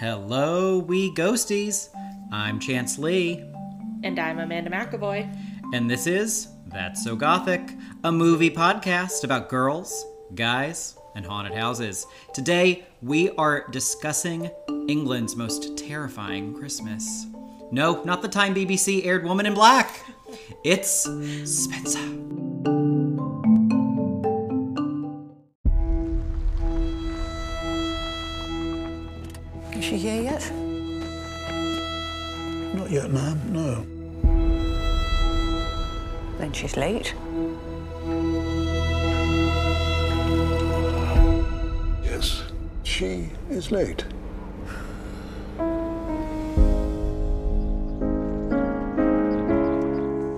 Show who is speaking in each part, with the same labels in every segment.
Speaker 1: Hello, we ghosties. I'm Chance Lee,
Speaker 2: And I'm Amanda McAvoy.
Speaker 1: and this is That's So Gothic, a movie podcast about girls, guys, and haunted houses. Today, we are discussing England's most terrifying Christmas. No, not the time BBC aired Woman in Black. It's Spencer.
Speaker 3: Not yet, ma'am, no.
Speaker 4: Then she's late.
Speaker 3: Yes, she is late.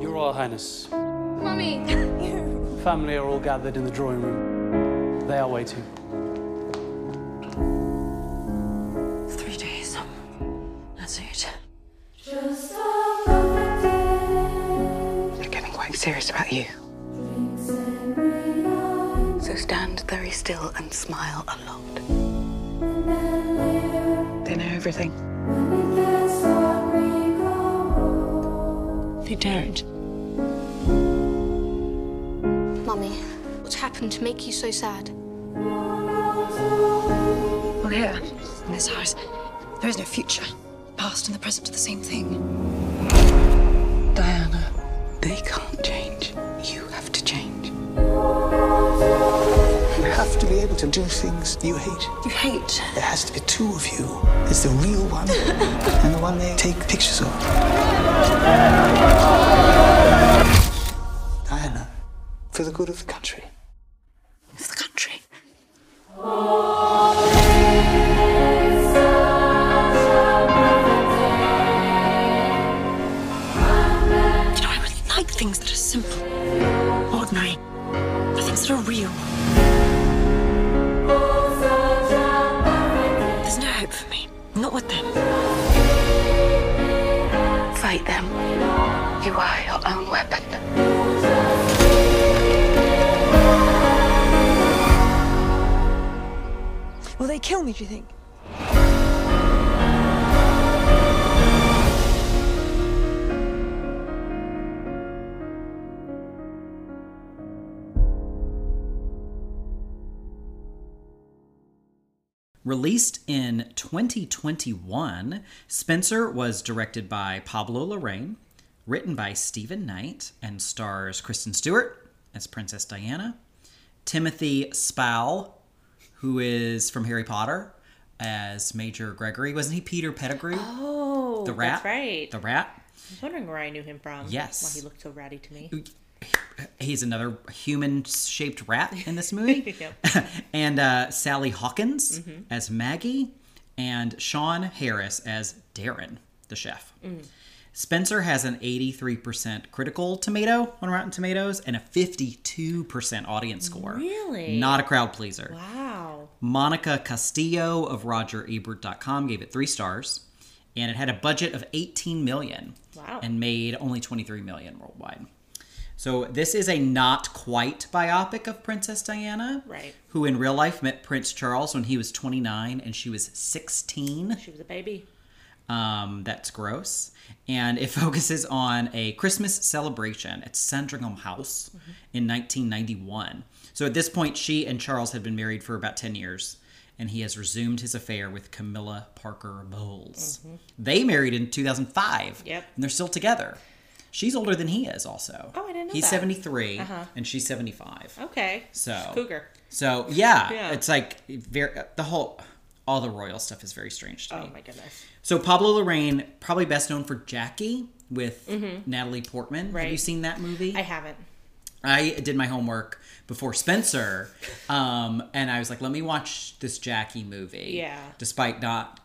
Speaker 5: Your Royal Highness,
Speaker 6: Mummy!
Speaker 5: family are all gathered in the drawing room. They are waiting.
Speaker 7: Still and smile a lot. They know everything. They don't.
Speaker 6: Mummy, what's happened to make you so sad?
Speaker 8: Well, here, in this house, there is no future. The Past and the present are the same thing.
Speaker 3: Able to do things you hate.
Speaker 8: You hate.
Speaker 3: There has to be two of you. There's the real one and the one they take pictures of. Diana, for the good of the country.
Speaker 8: You are
Speaker 7: your own weapon.
Speaker 8: Will they kill me, do you think?
Speaker 1: Released in 2021, Spencer was directed by Pablo Larraín, written by Steven Knight, and stars Kristen Stewart as Princess Diana, Timothy Spall, who is from Harry Potter, as Major Gregory. Wasn't he Peter Pettigrew?
Speaker 2: Oh,
Speaker 1: the rat.
Speaker 2: That's right.
Speaker 1: The rat.
Speaker 2: I was wondering where I knew him from.
Speaker 1: Yes.
Speaker 2: Why he looked so ratty to me.
Speaker 1: He's another human-shaped rat in this movie.
Speaker 2: Yep.
Speaker 1: and uh, Sally Hawkins
Speaker 2: Mm-hmm.
Speaker 1: as Maggie, and Sean Harris as Darren, the chef.
Speaker 2: Mm.
Speaker 1: Spencer has an 83% critical tomato on Rotten Tomatoes and a 52% audience score.
Speaker 2: Really?
Speaker 1: Not a crowd pleaser.
Speaker 2: Wow.
Speaker 1: Monica Castillo of RogerEbert.com gave it three stars, and it had a budget of 18 million.
Speaker 2: Wow.
Speaker 1: And made only 23 million worldwide. So this is a not quite biopic of Princess Diana,
Speaker 2: Right.
Speaker 1: Who in real life met Prince Charles when he was 29 and she was 16.
Speaker 2: She was a baby.
Speaker 1: Um, that's gross. And it focuses on a Christmas celebration at Sandringham House in 1991. So at this point, she and Charles had been married for about 10 years, and he has resumed his affair with Camilla Parker Bowles. They married in 2005.
Speaker 2: Yep.
Speaker 1: And they're still together. She's older than he is, also.
Speaker 2: Oh, I didn't know
Speaker 1: He's
Speaker 2: that.
Speaker 1: 73,
Speaker 2: Uh-huh.
Speaker 1: and she's 75.
Speaker 2: Okay.
Speaker 1: So
Speaker 2: Cougar.
Speaker 1: So yeah,
Speaker 2: Yeah.
Speaker 1: it's like very the whole all the royal stuff is very strange to me.
Speaker 2: Oh my goodness.
Speaker 1: So Pablo Larraín, probably best known for Jackie with Natalie Portman. Have you
Speaker 2: Mm-hmm.
Speaker 1: Seen that movie?
Speaker 2: I haven't.
Speaker 1: I did my homework before Spencer, um, and I was like, let me watch this Jackie movie.
Speaker 2: Yeah.
Speaker 1: Despite not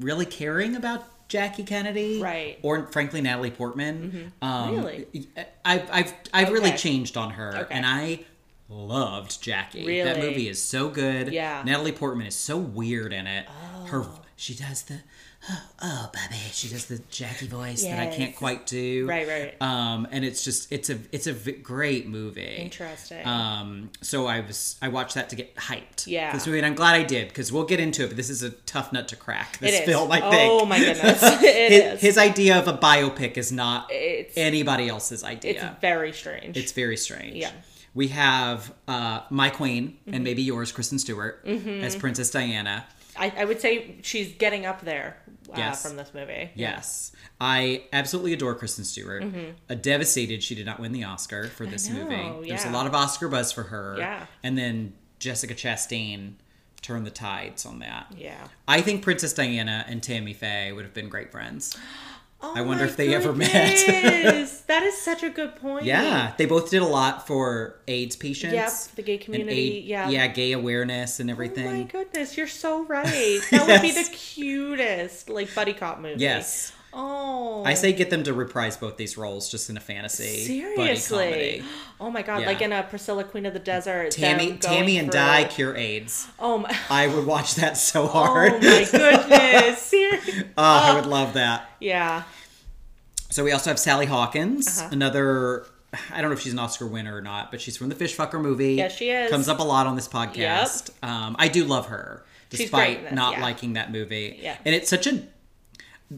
Speaker 1: really caring about Jackie Kennedy,
Speaker 2: Right. Mm-hmm.
Speaker 1: or frankly Natalie Portman. Um,
Speaker 2: Really?
Speaker 1: I've I've I've really changed on her,
Speaker 2: Okay.
Speaker 1: and I loved Jackie. That movie is so good.
Speaker 2: Yeah.
Speaker 1: Natalie Portman is so weird in it. Oh. Her she does the oh, oh baby she does the Jackie voice that I can't quite do
Speaker 2: Right, right.
Speaker 1: um and it's just it's a it's a v- great movie
Speaker 2: Interesting.
Speaker 1: um so I was I watched that to get hyped
Speaker 2: Yeah.
Speaker 1: this movie and I'm glad I did because we'll get into it but this is a tough nut to crack this film I think
Speaker 2: Oh my goodness. It
Speaker 1: his,
Speaker 2: is.
Speaker 1: his idea of a biopic is not
Speaker 2: It's-
Speaker 1: anybody else's idea
Speaker 2: It's very strange.
Speaker 1: it's very strange.
Speaker 2: Yeah. Mm-hmm.
Speaker 1: We have uh, my queen and maybe yours, Kristen Stewart, as Princess Diana.
Speaker 2: I, I would say she's getting up there uh,
Speaker 1: Yes.
Speaker 2: from this movie.
Speaker 1: Yes. I absolutely adore Kristen Stewart. Uh, devastated she did not win the Oscar for this
Speaker 2: know,
Speaker 1: movie. There's a lot of Oscar buzz for her.
Speaker 2: Yeah.
Speaker 1: And then Jessica Chastain turned the tides on that.
Speaker 2: Yeah.
Speaker 1: I think Princess Diana and Tammy Faye would have been great friends.
Speaker 2: Oh
Speaker 1: I wonder if they ever met.
Speaker 2: that is such a good point.
Speaker 1: Yeah, they both did a lot for AIDS patients.
Speaker 2: Yep, the gay community,
Speaker 1: aid-
Speaker 2: yeah.
Speaker 1: yeah, gay awareness and
Speaker 2: Oh
Speaker 1: everything.
Speaker 2: my goodness, you're so right. That would be the cutest like buddy cop movie.
Speaker 1: Yes.
Speaker 2: Oh.
Speaker 1: I say get them to reprise both these roles just in a fantasy
Speaker 2: seriously. Oh my god,
Speaker 1: Yeah.
Speaker 2: like in a Priscilla Queen of the Desert.
Speaker 1: Tammy, Tammy, and Di cure AIDS.
Speaker 2: Oh my.
Speaker 1: I would watch that so hard.
Speaker 2: Oh my goodness. Seriously.
Speaker 1: Oh, I would love that.
Speaker 2: Yeah.
Speaker 1: So we also have Sally Hawkins,
Speaker 2: Uh-huh.
Speaker 1: another. I don't know if she's an Oscar winner or not, but she's from the Fishfucker movie.
Speaker 2: Yes, she is.
Speaker 1: Comes up a lot on this podcast. Um, I do love her,
Speaker 2: She's great in
Speaker 1: despite not
Speaker 2: yeah.
Speaker 1: liking that movie.
Speaker 2: Yeah.
Speaker 1: And it's such a.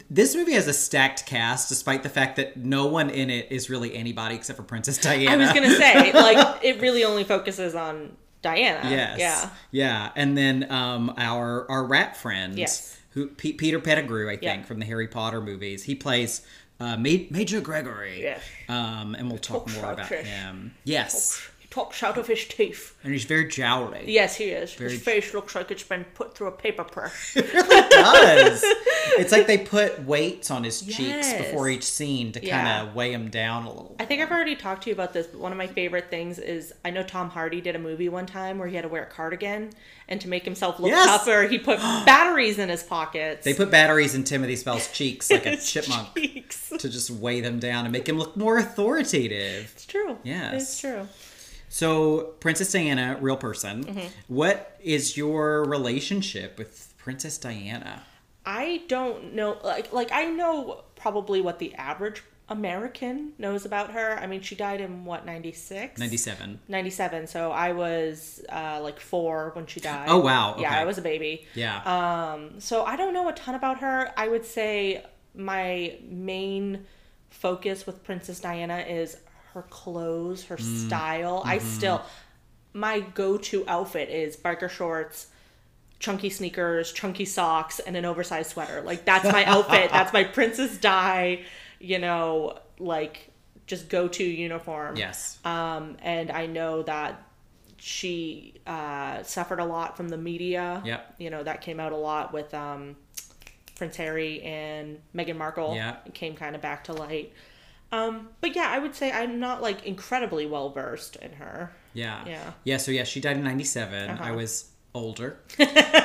Speaker 1: This movie has a stacked cast, despite the fact that no one in it is really anybody except for Princess Diana.
Speaker 2: I was gonna say, like, it really only focuses on Diana.
Speaker 1: Yes.
Speaker 2: Yeah.
Speaker 1: Yeah, and then um, our our rat friend,
Speaker 2: Yes.
Speaker 1: who P- Peter Pettigrew, I think,
Speaker 2: Yeah.
Speaker 1: from the Harry Potter movies, he plays uh, Ma- Major Gregory.
Speaker 2: Yes.
Speaker 1: Um, and we'll talk more
Speaker 2: about
Speaker 1: him. Yes,
Speaker 2: talks out of his teeth.
Speaker 1: and he's very jowly.
Speaker 2: Yes, he is.
Speaker 1: Very-
Speaker 2: His face looks like it's been put through a paper press.
Speaker 1: It does. it's like they put weights on his cheeks before each scene to
Speaker 2: Yeah.
Speaker 1: kind of weigh him down a little.
Speaker 2: I think I've already talked to you about this, but one of my favorite things is I know Tom Hardy did a movie one time where he had to wear a cardigan, and to make himself look
Speaker 1: Yes.
Speaker 2: tougher, he put batteries in his pockets.
Speaker 1: They put batteries in Timothy Spall's cheeks like a chipmunk
Speaker 2: cheeks.
Speaker 1: to just weigh them down and make him look more authoritative.
Speaker 2: It's true.
Speaker 1: Yes.
Speaker 2: It's true.
Speaker 1: So, Princess Diana, real person.
Speaker 2: Mm-hmm.
Speaker 1: What is your relationship with Princess Diana?
Speaker 2: I don't know like like I know probably what the average American knows about her. I mean, she died in what, 96?
Speaker 1: 97.
Speaker 2: 97. So I was uh, like 4 when she died.
Speaker 1: Oh, wow.
Speaker 2: Yeah, I was a baby.
Speaker 1: Yeah.
Speaker 2: Um, so I don't know a ton about her. I would say my main focus with Princess Diana is her clothes, her
Speaker 1: Mm.
Speaker 2: style. I
Speaker 1: Mm-hmm.
Speaker 2: still my go-to outfit is biker shorts, chunky sneakers, chunky socks, and an oversized sweater. Like that's my outfit. that's my Princess Di, you know, like just go-to uniform.
Speaker 1: yes.
Speaker 2: Um, and I know that she uh, suffered a lot from the media.
Speaker 1: Yep.
Speaker 2: You know, that came out a lot with um, Prince Harry and Meghan Markle.
Speaker 1: Yeah.
Speaker 2: It came kind of back to light. Um, but yeah, I would say I'm not like incredibly well versed in her.
Speaker 1: yeah.
Speaker 2: yeah.
Speaker 1: Yeah, so yeah, she died in 97.
Speaker 2: Uh-huh.
Speaker 1: I was older.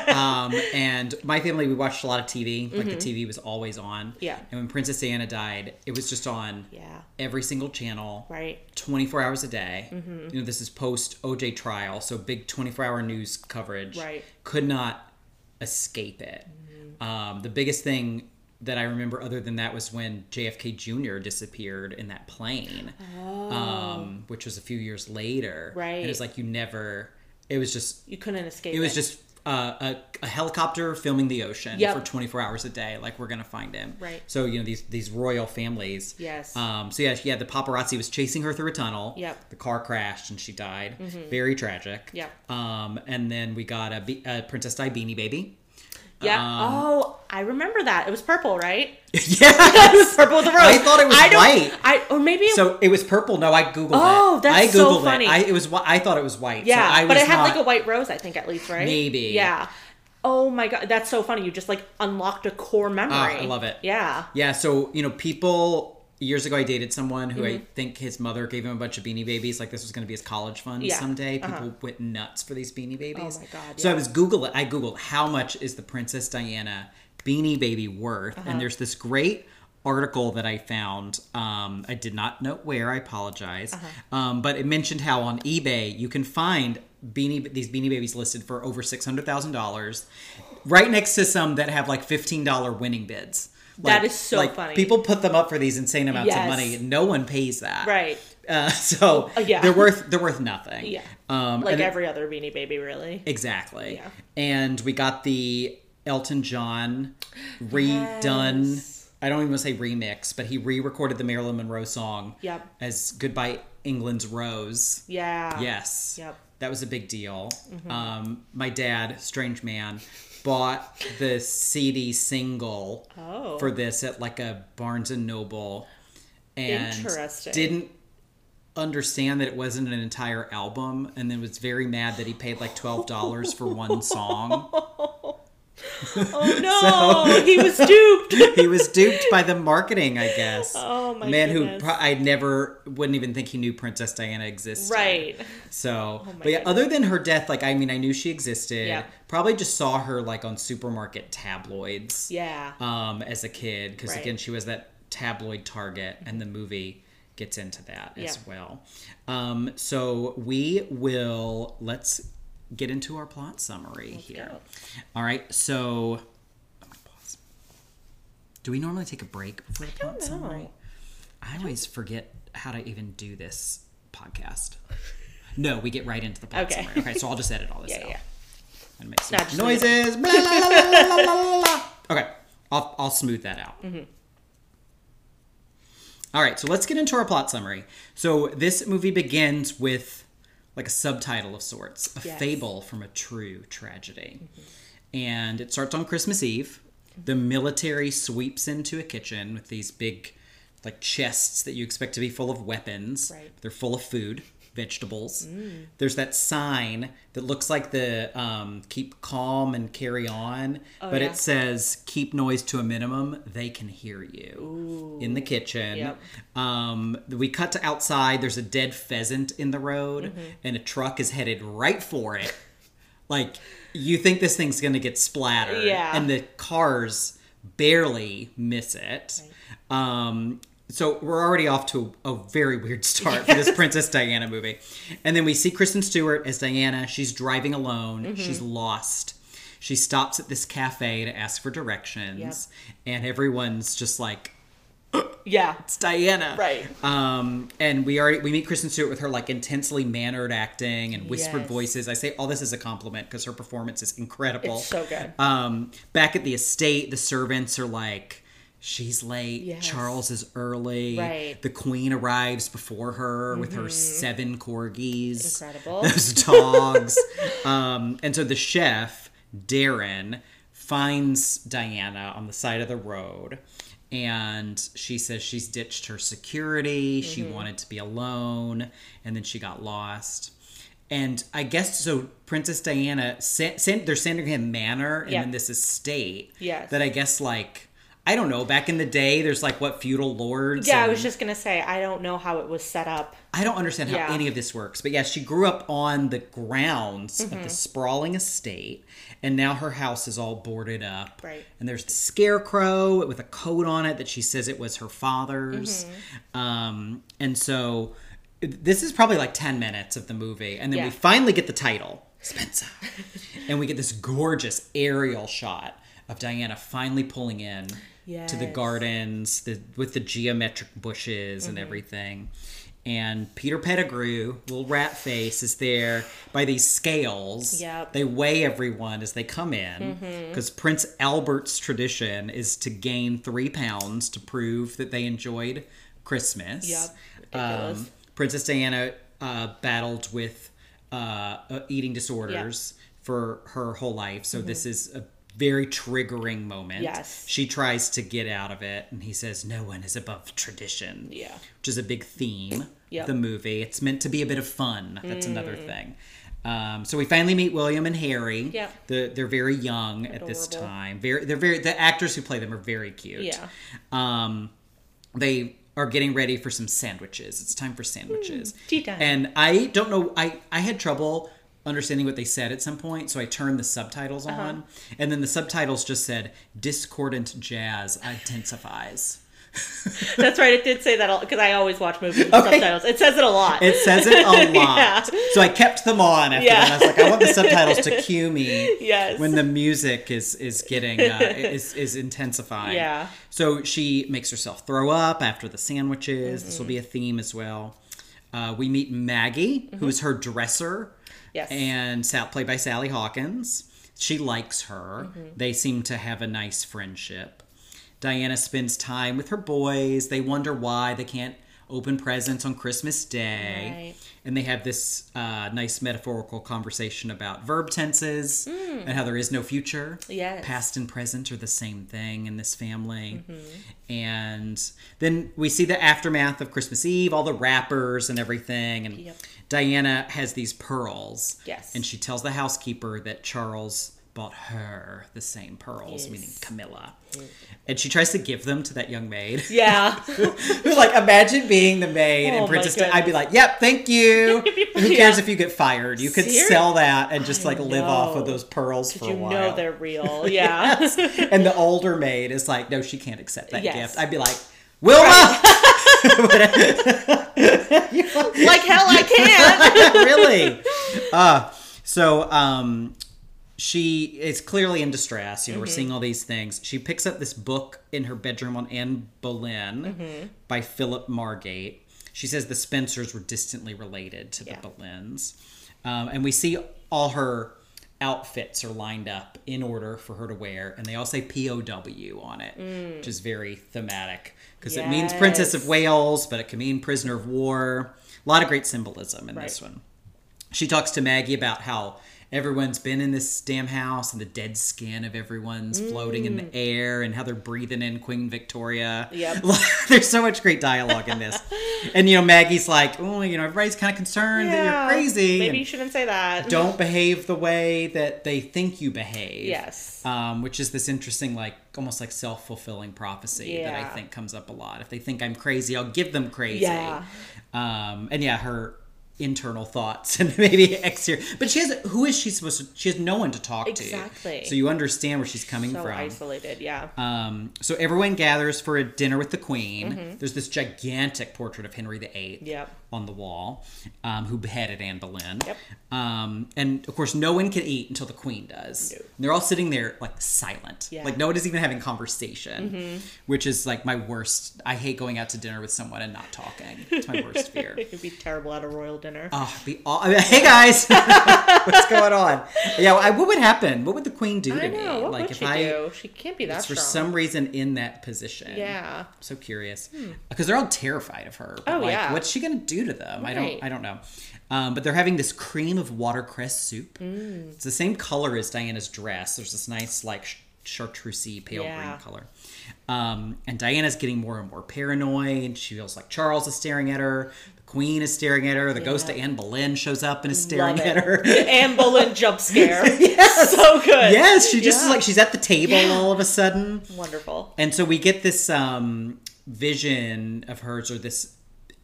Speaker 1: um, and my family, we watched a lot of TV. Like the TV was always on.
Speaker 2: Mm-hmm. Yeah.
Speaker 1: And when Princess Diana died, it was just on
Speaker 2: Yeah.
Speaker 1: every single channel.
Speaker 2: Right.
Speaker 1: 24 hours a day.
Speaker 2: Mm-hmm.
Speaker 1: You know, this is post OJ trial, so big 24 hour news coverage.
Speaker 2: Right.
Speaker 1: Could not escape it. Um, the biggest thing that I remember, other than that, was when JFK Jr. disappeared in that plane, um, which was a few years later.
Speaker 2: Oh. Right.
Speaker 1: And it's like you never. It was just.
Speaker 2: You couldn't escape.
Speaker 1: It was just. Uh, a, a helicopter filming the ocean
Speaker 2: Yep.
Speaker 1: for 24 hours a day like we're gonna find him
Speaker 2: Right.
Speaker 1: so you know these these royal families
Speaker 2: Yes.
Speaker 1: um, so yeah, yeah, the paparazzi was chasing her through a tunnel.
Speaker 2: Yep. Mm-hmm.
Speaker 1: The car crashed and she died. Very tragic.
Speaker 2: Yep.
Speaker 1: Um, and then we got a, a Princess Di beanie baby.
Speaker 2: Yeah.
Speaker 1: um,
Speaker 2: oh, I remember that. It was purple, right?
Speaker 1: yeah.
Speaker 2: It was purple with the rose.
Speaker 1: I thought it was
Speaker 2: I
Speaker 1: white.
Speaker 2: I or maybe it
Speaker 1: So it was purple. No, I googled
Speaker 2: Oh,
Speaker 1: it.
Speaker 2: Oh, that's
Speaker 1: I
Speaker 2: so funny.
Speaker 1: it. I, it was. I thought it was white.
Speaker 2: Yeah,
Speaker 1: so I
Speaker 2: but it had
Speaker 1: not-
Speaker 2: like a white rose, I think, at least, right?
Speaker 1: Maybe.
Speaker 2: Yeah. Oh my god, that's so funny. You just like unlocked a core memory.
Speaker 1: Ah, I love it.
Speaker 2: Yeah.
Speaker 1: Yeah. So you know, people years ago, I dated someone who I
Speaker 2: Mm-hmm.
Speaker 1: think his mother gave him a bunch of beanie babies. Like this was going to be his college fund
Speaker 2: Yeah.
Speaker 1: someday.
Speaker 2: Uh-huh.
Speaker 1: People went nuts for these beanie babies.
Speaker 2: Oh my God,
Speaker 1: So I was Google. I googled how much is the Princess Diana beanie baby worth,
Speaker 2: Uh-huh.
Speaker 1: and there's this great article that I found. Um, I did not note where. I apologize.
Speaker 2: Uh-huh.
Speaker 1: Um, but it mentioned how on eBay you can find beanie these Beanie Babies listed for over six hundred thousand dollars, right next to some that have like fifteen dollar winning bids.
Speaker 2: That
Speaker 1: Like-
Speaker 2: is so
Speaker 1: like,
Speaker 2: funny.
Speaker 1: People put them up for these insane amounts
Speaker 2: Yes.
Speaker 1: of money. No one pays that.
Speaker 2: Right.
Speaker 1: Uh, so
Speaker 2: Oh, yeah.
Speaker 1: they're worth they're worth nothing.
Speaker 2: Yeah.
Speaker 1: Um,
Speaker 2: Like
Speaker 1: and it-
Speaker 2: every other Beanie Baby, really.
Speaker 1: Exactly.
Speaker 2: Yeah.
Speaker 1: And we got the Elton John redone.
Speaker 2: Yes.
Speaker 1: I don't even want to say remix, but he re-recorded the Marilyn Monroe song
Speaker 2: Yep.
Speaker 1: as "Goodbye England's Rose."
Speaker 2: Yeah.
Speaker 1: Yes.
Speaker 2: Yep.
Speaker 1: That was a big deal. Um, my dad, strange man, bought the CD single
Speaker 2: Oh.
Speaker 1: for this at like a Barnes and Noble, and didn't understand that it wasn't an entire album, and then was very mad that he paid like twelve dollars for one song.
Speaker 2: Oh no, he was duped.
Speaker 1: he was duped by the marketing, I guess.
Speaker 2: Oh, my
Speaker 1: A man
Speaker 2: goodness.
Speaker 1: who pro- I never wouldn't even think he knew Princess Diana existed.
Speaker 2: right.
Speaker 1: So,
Speaker 2: my
Speaker 1: but yeah,
Speaker 2: goodness.
Speaker 1: other than her death, like I mean, I knew she existed.
Speaker 2: Yeah.
Speaker 1: Probably just saw her like on supermarket tabloids.
Speaker 2: Yeah.
Speaker 1: Um, as a kid, because
Speaker 2: Right.
Speaker 1: again, she was that tabloid target, and the movie gets into that as well. Um, so we will let's get into our plot summary here.
Speaker 2: go.
Speaker 1: All right, so. I'm gonna pause. Do we normally take a break before the plot summary? I always forget how to even do this podcast. No, we get right into the plot
Speaker 2: Okay.
Speaker 1: summary. Okay, so I'll just edit all this
Speaker 2: Yeah,
Speaker 1: out
Speaker 2: yeah.
Speaker 1: and make some
Speaker 2: Not
Speaker 1: noises. Blah, la, la, la, la, la, la, la. Okay, I'll, I'll smooth that out.
Speaker 2: Mm-hmm.
Speaker 1: All right, so let's get into our plot summary. So this movie begins with like a subtitle of sorts, a
Speaker 2: Yes. Mm-hmm.
Speaker 1: fable from a true tragedy. And it starts on Christmas Eve. The military sweeps into a kitchen with these big like chests that you expect to be full of weapons.
Speaker 2: Right.
Speaker 1: They're full of food, vegetables.
Speaker 2: Mm.
Speaker 1: There's that sign that looks like the um, keep calm and carry on, but
Speaker 2: Oh, yeah.
Speaker 1: it says keep noise to a minimum. They can hear you in the kitchen.
Speaker 2: Yep.
Speaker 1: Um, we cut to outside. There's a dead pheasant in the road,
Speaker 2: Mm-hmm.
Speaker 1: and a truck is headed right for it. like you think this thing's gonna get splattered,
Speaker 2: Yeah.
Speaker 1: and the cars barely miss it. Um, so we're already off to a, very weird start for this Princess Diana movie. And then we see Kristen Stewart as Diana. She's driving alone.
Speaker 2: Mm-hmm.
Speaker 1: She's lost. She stops at this cafe to ask for directions, and everyone's just like,
Speaker 2: Yeah.
Speaker 1: "It's Diana."
Speaker 2: Right.
Speaker 1: Um, and we already we meet Kristen Stewart with her like intensely mannered acting and whispered
Speaker 2: Yes.
Speaker 1: voices. I say all this as a compliment because her performance is incredible.
Speaker 2: It's so good.
Speaker 1: Um, back at the estate, the servants are like, "She's late.
Speaker 2: Yes.
Speaker 1: Charles is early.
Speaker 2: Right. Mm-hmm.
Speaker 1: The queen arrives before her with her seven corgis.
Speaker 2: Incredible.
Speaker 1: Those dogs. um, and so the chef, Darren, finds Diana on the side of the road. And she says she's ditched her security. She
Speaker 2: Mm-hmm.
Speaker 1: wanted to be alone. And then she got lost. And I guess so. Princess Diana, sent, sent, they're sending him manor and
Speaker 2: Yeah.
Speaker 1: then this estate.
Speaker 2: Yes.
Speaker 1: That I guess like I don't know. Back in the day, there's like what feudal lords.
Speaker 2: Yeah, I was just gonna say I don't know how it was set up.
Speaker 1: I don't understand how
Speaker 2: Yeah.
Speaker 1: any of this works, but yeah, she grew up on the grounds of
Speaker 2: Mm-hmm.
Speaker 1: the sprawling estate, and now her house is all boarded up.
Speaker 2: Right.
Speaker 1: And there's a scarecrow with a coat on it that she says it was her father's.
Speaker 2: Mm-hmm.
Speaker 1: Um, and so this is probably like 10 minutes of the movie, and then we finally get the title Spencer. and we get this gorgeous aerial shot of Diana finally pulling in to the gardens the, with the geometric bushes and everything. And Peter Pettigrew, little rat face, is there by these scales.
Speaker 2: Yep.
Speaker 1: They weigh everyone as they come in because Prince Albert's tradition is to gain three pounds to prove that they enjoyed Christmas.
Speaker 2: Yep.
Speaker 1: Um, Princess Diana uh, battled with uh, uh, eating disorders for her whole life, so this is a very triggering moment.
Speaker 2: Yes.
Speaker 1: She tries to get out of it, and he says, No one is above tradition.
Speaker 2: Yeah.
Speaker 1: Which is a big theme
Speaker 2: Yep.
Speaker 1: of the movie. It's meant to be a bit of fun. That's another thing. Um, so we finally meet William and Harry.
Speaker 2: Yep.
Speaker 1: The, they're very young at this time. Very, they're very. The actors who play them are very cute.
Speaker 2: Yeah.
Speaker 1: Um, they are getting ready for some sandwiches. It's time for sandwiches.
Speaker 2: tea time.
Speaker 1: And I don't know. I I had trouble understanding what they said at some point, so I turned the subtitles on, and then the subtitles just said "discordant jazz intensifies."
Speaker 2: That's right. It did say that because I always watch movies with
Speaker 1: Okay.
Speaker 2: subtitles. It says it a lot.
Speaker 1: It says it a lot.
Speaker 2: Yeah.
Speaker 1: So I kept them on after
Speaker 2: Yeah.
Speaker 1: that. I was like, I want the subtitles to cue me
Speaker 2: Yes.
Speaker 1: when the music is is getting uh, is is intensifying.
Speaker 2: Yeah.
Speaker 1: So she makes herself throw up after the sandwiches. This
Speaker 2: Mm-hmm.
Speaker 1: will be a theme as well. Uh, we meet Maggie, who is her dresser,
Speaker 2: Mm-hmm. Yes.
Speaker 1: and Sal, played by Sally Hawkins. She likes her.
Speaker 2: Mm-hmm.
Speaker 1: They seem to have a nice friendship. Diana spends time with her boys. They wonder why they can't open presents on Christmas Day.
Speaker 2: Right.
Speaker 1: And they have this uh, nice metaphorical conversation about verb tenses and how there is no future.
Speaker 2: Mm. Yes.
Speaker 1: Past and present are the same thing in this family.
Speaker 2: Mm-hmm.
Speaker 1: And then we see the aftermath of Christmas Eve, all the wrappers and everything. And
Speaker 2: Yep.
Speaker 1: Diana has these pearls.
Speaker 2: Yes.
Speaker 1: And she tells the housekeeper that Charles bought her the same pearls,
Speaker 2: Yes.
Speaker 1: meaning Camilla. And she tries to give them to that young maid.
Speaker 2: yeah.
Speaker 1: Like imagine being the maid
Speaker 2: Oh my
Speaker 1: Princess Di- I'd be like, "Yep, thank you." Who
Speaker 2: Yeah.
Speaker 1: cares if you get fired? You could
Speaker 2: Serious-
Speaker 1: sell that and just like live off of those pearls for a
Speaker 2: you
Speaker 1: while.
Speaker 2: know they're real. Yeah.
Speaker 1: and the older maid is like, "No, she can't accept that
Speaker 2: Yes.
Speaker 1: gift." I'd be like, "Wilma,
Speaker 2: like hell I can.
Speaker 1: really?" Uh, so um, she is clearly in distress. You know, we're seeing all these things. She picks up this book in her bedroom on Anne Boleyn by Philip Margate. She says the Spencers were distantly related to the
Speaker 2: Yeah.
Speaker 1: Boleyns. Um, and we see all her outfits are lined up in order for her to wear, and they all say POW on it, which is very thematic because it means Princess of Wales, but it can mean prisoner of war. A lot of great symbolism in this one. She talks to Maggie about how everyone's been in this damn house and the dead skin of everyone's floating in the air and how they're breathing in Queen Victoria.
Speaker 2: Mm. Yep.
Speaker 1: There's so much great dialogue in this. and, you know, Maggie's like, oh, you know, everybody's kind of concerned that you're crazy.
Speaker 2: Maybe you shouldn't say that.
Speaker 1: don't behave the way that they think you behave.
Speaker 2: Yes.
Speaker 1: Um, which is this interesting, like, almost like self fulfilling prophecy that I think comes up a lot. If they think I'm crazy, I'll give them crazy.
Speaker 2: Yeah.
Speaker 1: Um, and yeah, her internal thoughts and maybe exterior. But she has, who is she supposed to, she has no one to talk
Speaker 2: Exactly.
Speaker 1: to. Exactly. So you understand where she's coming
Speaker 2: So
Speaker 1: from.
Speaker 2: isolated. Yeah.
Speaker 1: Um, so everyone gathers for a dinner with the Queen. There's this gigantic portrait of Henry VIII
Speaker 2: Mm-hmm. Yep.
Speaker 1: On the wall, um, who beheaded Anne Boleyn.
Speaker 2: Yep.
Speaker 1: Um, and of course, no one can eat until the Queen does.
Speaker 2: No.
Speaker 1: They're all sitting there like silent,
Speaker 2: Yeah. Mm-hmm.
Speaker 1: like no one is even having conversation, which is like my worst. I hate going out to dinner with someone and not talking. It's my worst fear.
Speaker 2: It'd be terrible at a royal dinner.
Speaker 1: Oh, be all, I mean, hey guys, what's going on? Yeah, I, what would happen? What would the Queen do to me?
Speaker 2: What
Speaker 1: like
Speaker 2: would
Speaker 1: if
Speaker 2: she
Speaker 1: I
Speaker 2: do? She can't be that
Speaker 1: for some reason in that position.
Speaker 2: Yeah. Hmm.
Speaker 1: so curious because they're all terrified of her.
Speaker 2: Oh,
Speaker 1: like,
Speaker 2: yeah.
Speaker 1: what's she gonna do to them? I don't. I don't know. Um, but they're having this cream of watercress soup.
Speaker 2: Hmm.
Speaker 1: It's the same color as Diana's dress. There's this nice like ch- chartreusey pale
Speaker 2: Yeah.
Speaker 1: green color. Um, and Diana's getting more and more paranoid. She feels like Charles is staring at her. The Queen is staring at her. The ghost of Anne Boleyn shows up and is staring at her.
Speaker 2: Anne Boleyn jump scare. yes. So good.
Speaker 1: yes, she just
Speaker 2: Yeah.
Speaker 1: is like she's at the table all of a sudden.
Speaker 2: Wonderful.
Speaker 1: And so we get this um, vision of hers, or this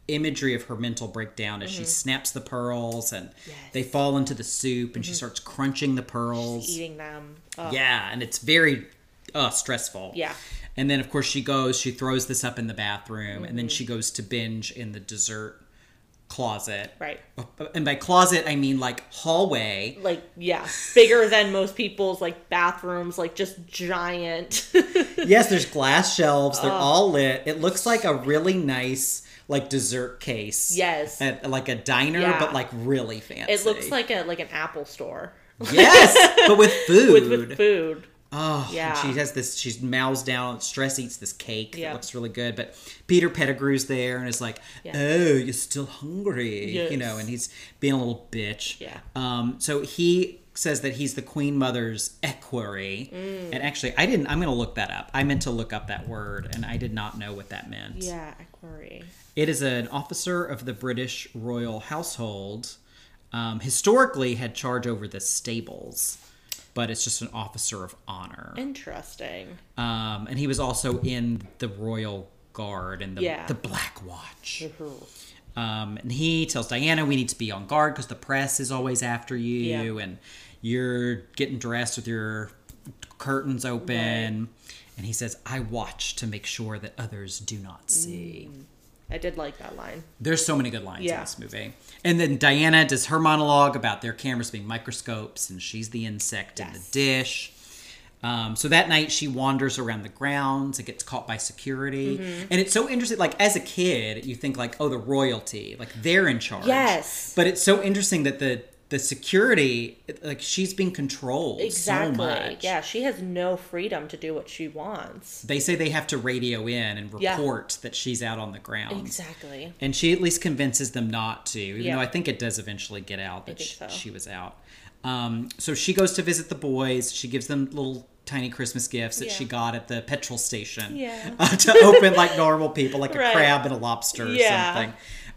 Speaker 1: imagery of her mental breakdown as
Speaker 2: Mm-hmm.
Speaker 1: she snaps the pearls and they fall into the soup and she starts crunching the pearls.
Speaker 2: Mm-hmm. Eating them. Oh,
Speaker 1: Yeah, and it's very uh, stressful.
Speaker 2: Yeah.
Speaker 1: And then, of course, she goes, she throws this up in the bathroom, and
Speaker 2: Mm-hmm.
Speaker 1: then she goes to binge in the dessert closet.
Speaker 2: Right.
Speaker 1: And by closet, I mean like hallway.
Speaker 2: Like, yeah. Bigger than most people's, like, bathrooms. Like, just giant.
Speaker 1: yes, there's glass shelves.
Speaker 2: Oh.
Speaker 1: They're all lit. It looks like a really nice like dessert case.
Speaker 2: Yes.
Speaker 1: At like a diner,
Speaker 2: Yeah.
Speaker 1: but like really fancy.
Speaker 2: it looks like a like an Apple store.
Speaker 1: yes, but with food.
Speaker 2: With, with food.
Speaker 1: Oh,
Speaker 2: Yeah.
Speaker 1: She has this. She mouths down. Stress eats this cake
Speaker 2: Yeah.
Speaker 1: that looks really good. But Peter Pettigrew's there and is like,
Speaker 2: Yeah.
Speaker 1: "Oh, you're still hungry," you know, and he's being a little bitch.
Speaker 2: Yeah.
Speaker 1: Um. So he says that he's the Queen Mother's equerry,
Speaker 2: Mm.
Speaker 1: and actually, I didn't. I'm going to look that up. I meant to look up that word, and I did not know what that meant.
Speaker 2: Yeah, equerry.
Speaker 1: It is an officer of the British royal household. Um, historically, had charge over the stables, but it's just an officer of honor.
Speaker 2: Interesting.
Speaker 1: Um, and he was also in the royal guard and the,
Speaker 2: Yeah.
Speaker 1: the Black Watch. Um, and he tells Diana, "We need to be on guard because the press is always after you,
Speaker 2: Yeah.
Speaker 1: and you're getting dressed with your curtains open." And he says, I watch to make sure that others do not see.
Speaker 2: I did like that line.
Speaker 1: There's so many good lines in this movie. And then Diana does her monologue about their cameras being microscopes and she's the insect in the dish. Um, so that night she wanders around the grounds and gets caught by security.
Speaker 2: Mm-hmm.
Speaker 1: And it's so interesting. Like as a kid, you think like, oh, the royalty, like they're in charge.
Speaker 2: Yes.
Speaker 1: But it's so interesting that the the security, like she's being controlled
Speaker 2: Exactly.
Speaker 1: so much.
Speaker 2: Yeah, she has no freedom to do what she wants.
Speaker 1: They say they have to radio in and
Speaker 2: Yeah.
Speaker 1: report that she's out on the ground
Speaker 2: Exactly.
Speaker 1: And she at least convinces them not to, even
Speaker 2: Yeah.
Speaker 1: though I think it does eventually get out that
Speaker 2: think
Speaker 1: sh-
Speaker 2: so.
Speaker 1: she was out. Um, so she goes to visit the boys. She gives them little tiny Christmas gifts that she got at the petrol station
Speaker 2: Yeah.
Speaker 1: uh, to open like normal people, like a crab and a lobster or
Speaker 2: Yeah.
Speaker 1: something.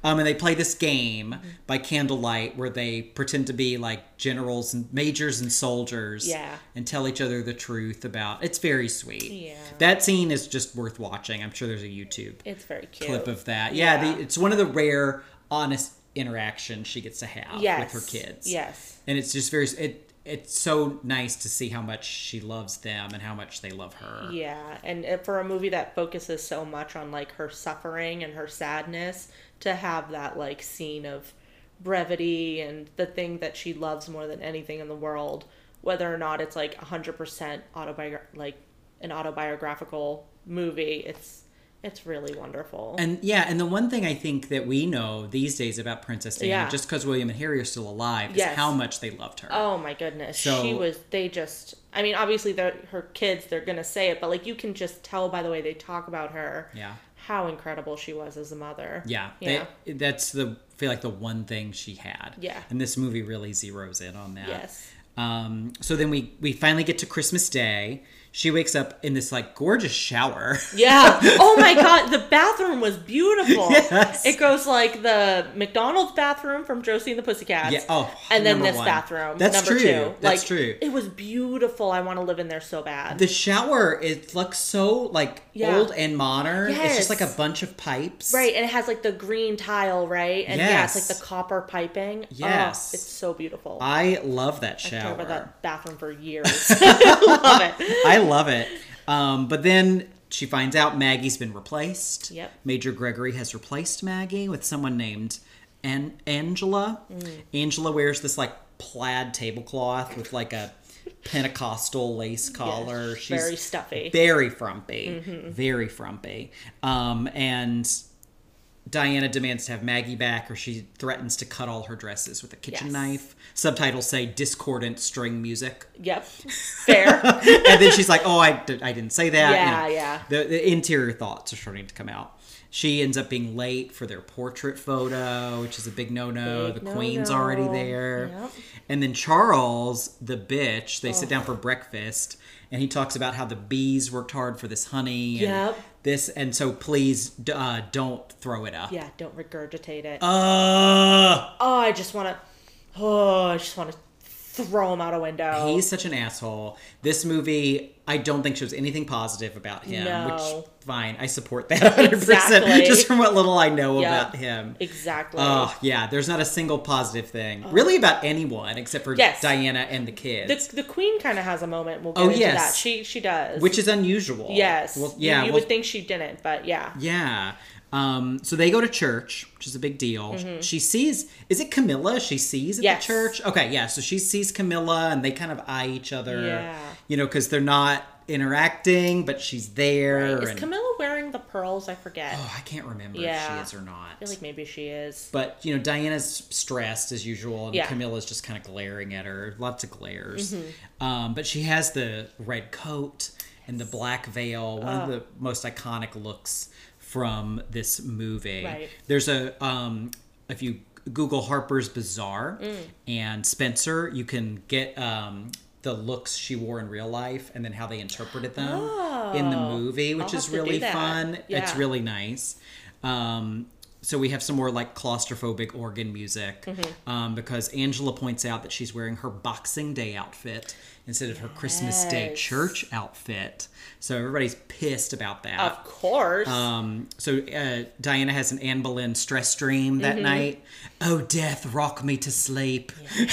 Speaker 1: Um, and they play this game by candlelight where they pretend to be like generals and majors and soldiers
Speaker 2: Yeah.
Speaker 1: and tell each other the truth about it's very sweet.
Speaker 2: Yeah.
Speaker 1: That scene is just worth watching. I'm sure there's a YouTube
Speaker 2: It's very cute.
Speaker 1: clip of that. Yeah,
Speaker 2: Yeah.
Speaker 1: The, it's one of the rare honest interactions she gets to have
Speaker 2: yes.
Speaker 1: with her kids.
Speaker 2: Yes.
Speaker 1: and it's just very it. It's so nice to see how much she loves them and how much they love her.
Speaker 2: Yeah, and uh, for a movie that focuses so much on like her suffering and her sadness, to have that like scene of brevity and the thing that she loves more than anything in the world, whether or not it's like hundred percent autobiog like an autobiographical movie, it's it's really wonderful.
Speaker 1: And yeah, and the one thing I think that we know these days about Princess Diana,
Speaker 2: Yeah.
Speaker 1: just because William and Harry are still alive, is how much they loved her.
Speaker 2: Oh my goodness.
Speaker 1: So-
Speaker 2: she was they just I mean obviously they're her kids they're going to say it but like you can just tell by the way they talk about her
Speaker 1: Yeah.
Speaker 2: how incredible she was as a mother.
Speaker 1: Yeah,
Speaker 2: Yeah.
Speaker 1: they- that's the I feel like the one thing she had.
Speaker 2: Yeah.
Speaker 1: and this movie really zeroes in on that.
Speaker 2: Yes.
Speaker 1: Um, so then we we finally get to Christmas Day. She wakes up in this like gorgeous shower.
Speaker 2: Yeah. Oh my god, the bathroom was beautiful.
Speaker 1: Yes.
Speaker 2: It goes like the McDonald's bathroom from Josie and the Pussycats.
Speaker 1: Yeah, oh,
Speaker 2: and then this
Speaker 1: one.
Speaker 2: bathroom.
Speaker 1: That's
Speaker 2: number
Speaker 1: true,
Speaker 2: two.
Speaker 1: that's
Speaker 2: like,
Speaker 1: true.
Speaker 2: It was beautiful. I want to live in there so bad.
Speaker 1: The shower it looks so like
Speaker 2: Yeah.
Speaker 1: old and modern. Yes. It's just like a bunch of pipes.
Speaker 2: Right, and it has like the green tile, right? And yeah, it's like the copper piping.
Speaker 1: Oh, yes.
Speaker 2: Oh, it's so beautiful.
Speaker 1: I love that shower.
Speaker 2: about that bathroom for years. Love it.
Speaker 1: I love it. Um, but then she finds out Maggie's been replaced.
Speaker 2: Yep.
Speaker 1: Major Gregory has replaced Maggie with someone named An- Angela.
Speaker 2: Mm.
Speaker 1: Angela wears this like plaid tablecloth with like a Pentecostal lace collar. She's
Speaker 2: very stuffy.
Speaker 1: Very frumpy.
Speaker 2: Mhm.
Speaker 1: Very frumpy. Um, and Diana demands to have Maggie back, or she threatens to cut all her dresses with a kitchen
Speaker 2: Yes.
Speaker 1: knife. Subtitles say discordant string music.
Speaker 2: Yep. Fair.
Speaker 1: and then she's like, "Oh, I, didn't say that."
Speaker 2: Yeah, yeah.
Speaker 1: The, the interior thoughts are starting to come out. She ends up being late for their portrait photo, which is a big no-no.
Speaker 2: Big
Speaker 1: the queen's
Speaker 2: no-no.
Speaker 1: already there,
Speaker 2: Yep.
Speaker 1: and then Charles, the bitch, they sit down for breakfast, and he talks about how the bees worked hard for this honey. And
Speaker 2: Yep.
Speaker 1: This and so please uh, don't throw it up.
Speaker 2: yeah, don't regurgitate it.
Speaker 1: Uh,
Speaker 2: oh, I just want to. Oh, I just want to throw him out a window.
Speaker 1: He's such an asshole. This movie, I don't think shows anything positive about him,
Speaker 2: No.
Speaker 1: which fine, I support that 100%
Speaker 2: Exactly.
Speaker 1: just from what little I know about him.
Speaker 2: Exactly.
Speaker 1: Oh, yeah, there's not a single positive thing really about anyone except for
Speaker 2: Yes.
Speaker 1: Diana and the kids,
Speaker 2: the, the queen kind of has a moment. We'll get
Speaker 1: Oh,
Speaker 2: into
Speaker 1: yes.
Speaker 2: that. She she does.
Speaker 1: which is unusual.
Speaker 2: yes.
Speaker 1: Well,
Speaker 2: You-
Speaker 1: yeah,
Speaker 2: You,
Speaker 1: well,
Speaker 2: would think she didn't, but yeah.
Speaker 1: yeah. Um, so they go to church, which is a big deal.
Speaker 2: Mhm.
Speaker 1: She sees, is it Camilla she sees at
Speaker 2: Yes.
Speaker 1: the church? Okay, yeah. So she sees Camilla and they kind of eye each other,
Speaker 2: Yeah.
Speaker 1: You know, because they're not interacting, but she's there.
Speaker 2: Is
Speaker 1: and-
Speaker 2: Camilla wearing the pearls? I forget.
Speaker 1: Oh, I can't remember
Speaker 2: yeah.
Speaker 1: if she is or not.
Speaker 2: I feel like maybe she is.
Speaker 1: But you know, Diana's stressed as usual, and
Speaker 2: Yeah.
Speaker 1: Camilla's just kind of glaring at her. Lots of glares.
Speaker 2: Mhm.
Speaker 1: Um, but she has the red coat and the black veil. One of
Speaker 2: Oh.
Speaker 1: the most iconic looks from this movie.
Speaker 2: Right.
Speaker 1: There's a um, if you Google Harper's Bazaar
Speaker 2: Mm.
Speaker 1: and Spencer, you can get um, the looks she wore in real life and then how they interpreted them in the
Speaker 2: Oh,
Speaker 1: movie, which
Speaker 2: I'll
Speaker 1: is
Speaker 2: have to do
Speaker 1: really fun. It's really nice. Um, so we have some more like claustrophobic organ music
Speaker 2: Mhm.
Speaker 1: um, because Angela points out that she's wearing her Boxing Day outfit instead of her Christmas Day church outfit. So everybody's pissed about that.
Speaker 2: Of course.
Speaker 1: Um, so uh, Diana has an Anne Boleyn stress dream that
Speaker 2: Mhm.
Speaker 1: night. "Oh, death, rock me to sleep," and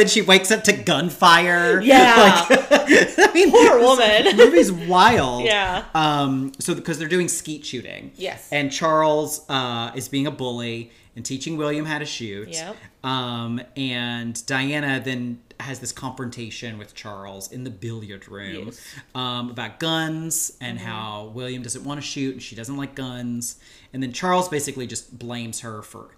Speaker 1: then she wakes up to gunfire.
Speaker 2: Yeah.
Speaker 1: I mean,
Speaker 2: Poor woman.
Speaker 1: movie's wild.
Speaker 2: Yeah.
Speaker 1: Um. So because they're doing skeet shooting.
Speaker 2: Yes.
Speaker 1: And Charles uh, is being a bully and teaching William how to shoot.
Speaker 2: Yep.
Speaker 1: Um. And Diana then has this confrontation with Charles in the billiard room
Speaker 2: Yes.
Speaker 1: um, about guns and
Speaker 2: Mm-hmm.
Speaker 1: how William doesn't want to shoot and she doesn't like guns. And then Charles basically just blames her for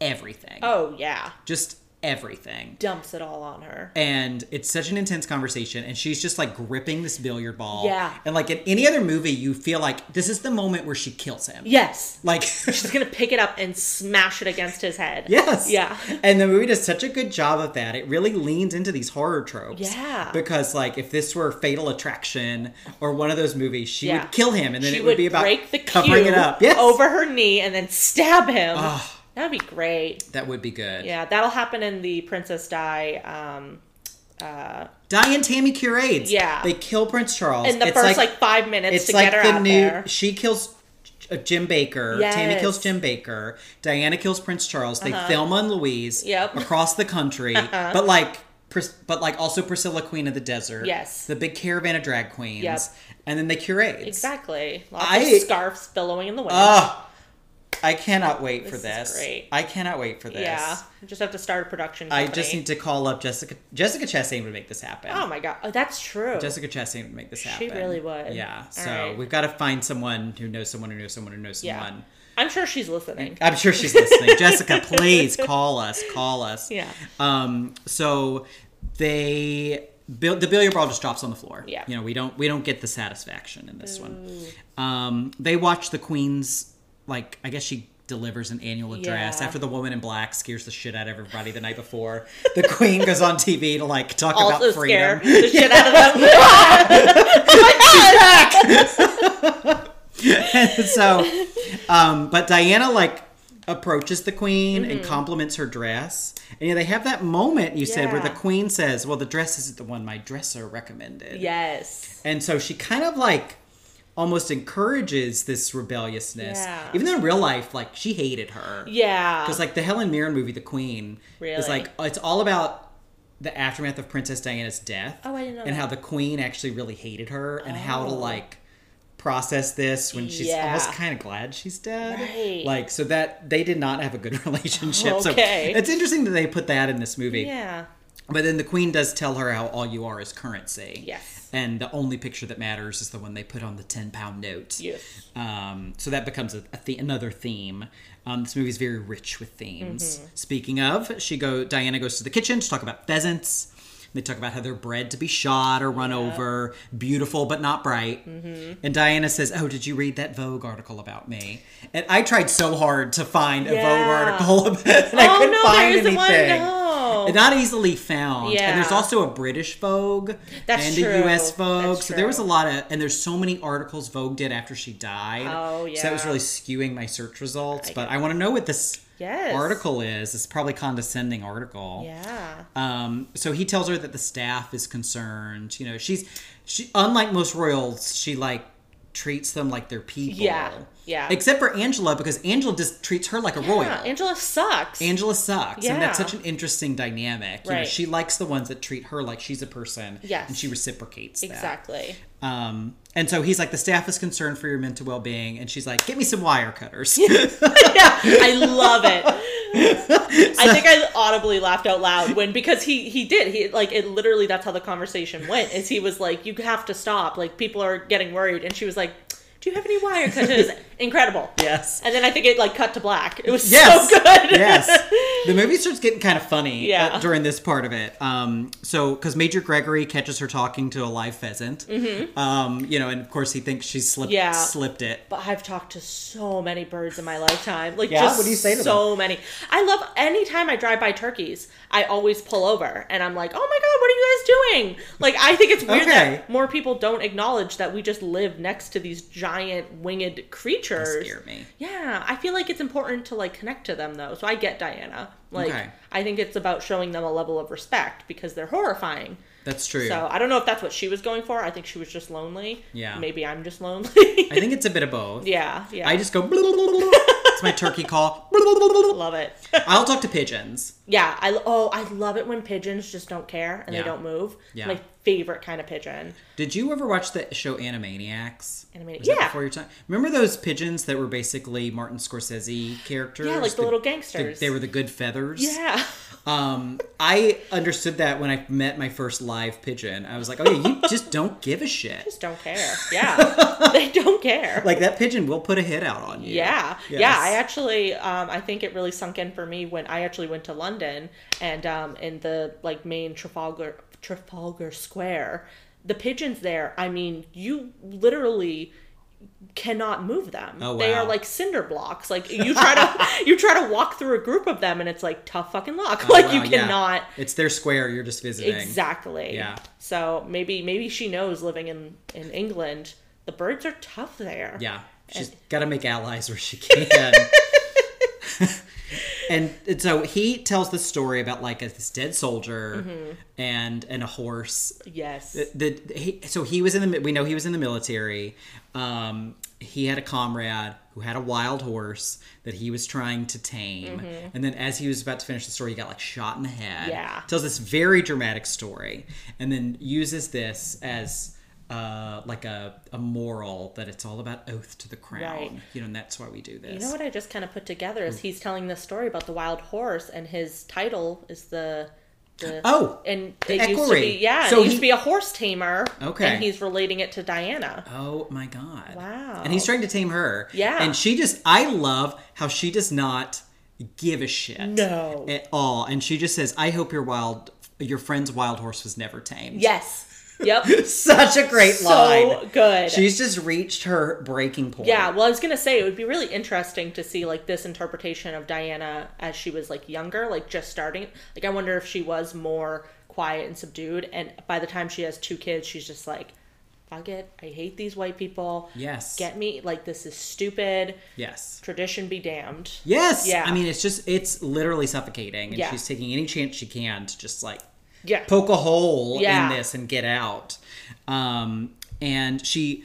Speaker 1: everything.
Speaker 2: Oh yeah.
Speaker 1: Just everything.
Speaker 2: Dumps it all on her.
Speaker 1: And it's such an intense conversation, and she's just like gripping this billiard ball.
Speaker 2: Yeah.
Speaker 1: And like in any other movie, you feel like this is the moment where she kills him.
Speaker 2: Yes.
Speaker 1: Like,
Speaker 2: She's gonna pick it up and smash it against his head.
Speaker 1: yes.
Speaker 2: Yeah.
Speaker 1: And the movie does such a good job of that. It really leans into these horror tropes.
Speaker 2: Yeah.
Speaker 1: Because like if this were Fatal Attraction or one of those movies, she
Speaker 2: Yeah.
Speaker 1: would kill him, and then
Speaker 2: she
Speaker 1: it
Speaker 2: would,
Speaker 1: would be about
Speaker 2: break the
Speaker 1: covering
Speaker 2: cue
Speaker 1: it up. Yes.
Speaker 2: over her knee and then stab him. That'd be great.
Speaker 1: That would be good.
Speaker 2: Yeah, that'll happen in the Princess Di. Um,
Speaker 1: Diane Tammy Cure AIDS.
Speaker 2: Yeah.
Speaker 1: They kill Prince Charles.
Speaker 2: in the
Speaker 1: It's
Speaker 2: first like, five minutes
Speaker 1: it's
Speaker 2: to
Speaker 1: like
Speaker 2: get her
Speaker 1: the new
Speaker 2: there.
Speaker 1: she kills uh, Jim Bakker. Tammy kills Jim Bakker. Diana kills Prince Charles. They Thelma and Louise
Speaker 2: Uh-huh. Yep. Uh-huh.
Speaker 1: across the country, but like. But like also Priscilla, Queen of the Desert.
Speaker 2: Yes.
Speaker 1: The big caravan of drag queens.
Speaker 2: Yep.
Speaker 1: And then they curate.
Speaker 2: Exactly. Lots
Speaker 1: I-
Speaker 2: of scarves billowing in the wind.
Speaker 1: Oh, I cannot wait for
Speaker 2: This is
Speaker 1: this.
Speaker 2: great.
Speaker 1: I cannot wait for this.
Speaker 2: yeah. Just have to start a production.
Speaker 1: I just need to call up Jessica. Jessica Chastain would make this happen.
Speaker 2: Oh my god, oh, that's true.
Speaker 1: Jessica Chastain would make this happen.
Speaker 2: She really would.
Speaker 1: Yeah.
Speaker 2: All
Speaker 1: So
Speaker 2: right.
Speaker 1: we've got to find someone who knows someone who knows someone who knows
Speaker 2: yeah.
Speaker 1: someone.
Speaker 2: I'm sure she's listening.
Speaker 1: I'm sure she's listening. Jessica, please call us. Call us.
Speaker 2: Yeah.
Speaker 1: Um. So they. Bill, the billiard ball just drops on the floor.
Speaker 2: Yeah.
Speaker 1: You know, we don't we don't get the satisfaction in this one. Um, they watch the queen's like I guess she delivers an annual address
Speaker 2: Yeah.
Speaker 1: after the woman in black scares the shit out of everybody the night before. The queen goes on TV to like talk
Speaker 2: Also
Speaker 1: about freedom.
Speaker 2: scare the shit out of them.
Speaker 1: and so um but diana like approaches the queen
Speaker 2: Mm-hmm.
Speaker 1: and compliments her dress and yeah they have that moment you said where the queen says well the dress isn't the one my dresser recommended
Speaker 2: yes.
Speaker 1: and so she kind of like almost encourages this rebelliousness
Speaker 2: Yeah.
Speaker 1: even though in real life like she hated her
Speaker 2: Yeah.
Speaker 1: because like the helen mirren movie the queen is like it's all about the aftermath of princess diana's death
Speaker 2: Oh, I didn't know
Speaker 1: and
Speaker 2: that.
Speaker 1: how the queen actually really hated her and how to oh. like process this when she's
Speaker 2: Yeah.
Speaker 1: almost kind of glad she's dead
Speaker 2: Right.
Speaker 1: like so that they did not have a good relationship
Speaker 2: Okay.
Speaker 1: so it's interesting that they put that in this movie
Speaker 2: yeah.
Speaker 1: but then the queen does tell her how all you are is currency
Speaker 2: Yes.
Speaker 1: And the only picture that matters is the one they put on the 10 pound note
Speaker 2: Yes.
Speaker 1: um, so that becomes a, a the- another theme. Um, this movie is very rich with themes.
Speaker 2: Mm-hmm.
Speaker 1: Speaking of, she go Diana goes to the kitchen to talk about pheasants. They talk about how they're bred to be shot or run over, beautiful but not bright.
Speaker 2: Mm-hmm.
Speaker 1: And Diana says, "Oh, did you read that Vogue article about me?" And I tried so hard to find a Vogue article, about, and I
Speaker 2: Oh,
Speaker 1: couldn't
Speaker 2: no,
Speaker 1: find anything. Not easily found.
Speaker 2: Yeah.
Speaker 1: And there's also a British Vogue
Speaker 2: That's
Speaker 1: and
Speaker 2: true.
Speaker 1: a U.S. Vogue.
Speaker 2: That's
Speaker 1: so there was a lot of, and there's so many articles Vogue did after she died.
Speaker 2: Oh, yeah.
Speaker 1: So that was really skewing my search results. but I want to know what this
Speaker 2: Yes.
Speaker 1: article is. It's probably condescending article.
Speaker 2: Yeah.
Speaker 1: Um, so he tells her that the staff is concerned. You know, she's she unlike most royals, she like treats them like they're people.
Speaker 2: Yeah, yeah.
Speaker 1: Except for Angela, because Angela just treats her like a royal.
Speaker 2: Angela sucks.
Speaker 1: Angela sucks, and that's such an interesting dynamic. You know,
Speaker 2: Right.
Speaker 1: she likes the ones that treat her like she's a person,
Speaker 2: Yes.
Speaker 1: and she reciprocates that.
Speaker 2: exactly.
Speaker 1: Um, and so he's like, the staff is concerned for your mental well-being, and she's like, get me some wire cutters.
Speaker 2: yeah, I love it. I think I audibly laughed out loud when because he he did he like it literally that's how the conversation went is he was like you have to stop like people are getting worried and she was like do you have any wire cutters incredible
Speaker 1: yes.
Speaker 2: and then I think it like cut to black it was
Speaker 1: Yes.
Speaker 2: so good
Speaker 1: yes. The movie starts getting kind of funny
Speaker 2: Yeah.
Speaker 1: uh, during this part of it. Um, so, because Major Gregory catches her talking to a live pheasant, um, you know, and of course he thinks she slipped
Speaker 2: Mm-hmm. Yeah.
Speaker 1: slipped it.
Speaker 2: but I've talked to so many birds in my lifetime. Like
Speaker 1: Yeah?
Speaker 2: just
Speaker 1: What do you say to
Speaker 2: so many. I love anytime I drive by turkeys, I always pull over and I'm like, "Oh my god, what are you guys doing?" Like I think it's weird
Speaker 1: Okay.
Speaker 2: that more people don't acknowledge that we just live next to these giant winged creatures.
Speaker 1: Scare me.
Speaker 2: Yeah, I feel like it's important to like connect to them though. So I get Diana. Like
Speaker 1: Okay.
Speaker 2: I think it's about showing them a level of respect because they're horrifying.
Speaker 1: That's true.
Speaker 2: So I don't know if that's what she was going for. I think she was just lonely.
Speaker 1: Yeah.
Speaker 2: Maybe I'm just lonely.
Speaker 1: I think it's a bit of both.
Speaker 2: yeah, yeah.
Speaker 1: I just go. It's my turkey call.
Speaker 2: Love it.
Speaker 1: I'll talk to pigeons.
Speaker 2: Yeah, I oh I love it when pigeons just don't care and
Speaker 1: Yeah.
Speaker 2: they don't move.
Speaker 1: Yeah.
Speaker 2: My favorite kind of pigeon.
Speaker 1: Did you ever watch the show Animaniacs?
Speaker 2: Animani-
Speaker 1: Was
Speaker 2: yeah.
Speaker 1: before your time? Remember those pigeons that were basically Martin Scorsese characters?
Speaker 2: Yeah, like the little
Speaker 1: the-
Speaker 2: gangsters.
Speaker 1: they were the good feathers.
Speaker 2: Yeah.
Speaker 1: Um, I understood that when I met my first live pigeon. I was like, oh yeah, you just don't give a shit.
Speaker 2: Just don't care. Yeah. they don't care.
Speaker 1: Like that pigeon will put a hit out on you.
Speaker 2: Yeah,
Speaker 1: Yes.
Speaker 2: yeah. I actually, um, I think it really sunk in for me when I actually went to London and um, in the like main Trafalgar Trafalgar Square, the pigeons there. I mean, you literally cannot move them.
Speaker 1: Oh,
Speaker 2: They are like cinder blocks. Like you try to you try to walk through a group of them and it's like tough fucking luck.
Speaker 1: Oh,
Speaker 2: like
Speaker 1: wow,
Speaker 2: you
Speaker 1: yeah.
Speaker 2: cannot.
Speaker 1: It's their square. You're just visiting.
Speaker 2: Exactly.
Speaker 1: Yeah.
Speaker 2: So maybe maybe she knows living in in England, the birds are tough there.
Speaker 1: Yeah, she's got to make allies where she can. and, and so he tells the story about like a, this dead soldier
Speaker 2: Mm-hmm.
Speaker 1: and and a horse.
Speaker 2: Yes.
Speaker 1: The, the he, so he was in the we know he was in the military. Um, he had a comrade who had a wild horse that he was trying to tame, and then as he was about to finish the story, he got like shot in the head.
Speaker 2: Mm-hmm. Yeah.
Speaker 1: tells this very dramatic story, and then uses this as. Uh, like a, a moral that it's all about oath to the crown,
Speaker 2: Right.
Speaker 1: you know, and that's why we do this.
Speaker 2: You know what I just kind of put together is he's telling this story about the wild horse, and his title is the. the
Speaker 1: Oh,
Speaker 2: and
Speaker 1: the
Speaker 2: it used to be yeah,
Speaker 1: So
Speaker 2: it used
Speaker 1: he-
Speaker 2: to be a horse tamer.
Speaker 1: Okay.
Speaker 2: and he's relating it to Diana.
Speaker 1: Oh my god.
Speaker 2: Wow.
Speaker 1: And he's trying to tame her.
Speaker 2: Yeah.
Speaker 1: And she just I love how she does not give a shit.
Speaker 2: No.
Speaker 1: At all. And she just says, I hope your wild your friend's wild horse was never tamed.
Speaker 2: Yes. Yep.
Speaker 1: Such a great
Speaker 2: so
Speaker 1: line.
Speaker 2: good.
Speaker 1: She's just reached her breaking point.
Speaker 2: Yeah, well, I was gonna say it would be really interesting to see like this interpretation of Diana as she was like younger, like just starting. Like, I wonder if she was more quiet and subdued, and by the time she has two kids, she's just like, "Fuck it, I hate these white people.
Speaker 1: Yes.
Speaker 2: get me. Like, this is stupid.
Speaker 1: Yes.
Speaker 2: Tradition be damned."
Speaker 1: Yes.
Speaker 2: Yeah.
Speaker 1: I mean it's just it's literally suffocating. And
Speaker 2: Yeah.
Speaker 1: she's taking any chance she can to just like
Speaker 2: Yeah,
Speaker 1: poke a hole
Speaker 2: Yeah.
Speaker 1: in this and get out. Um, and she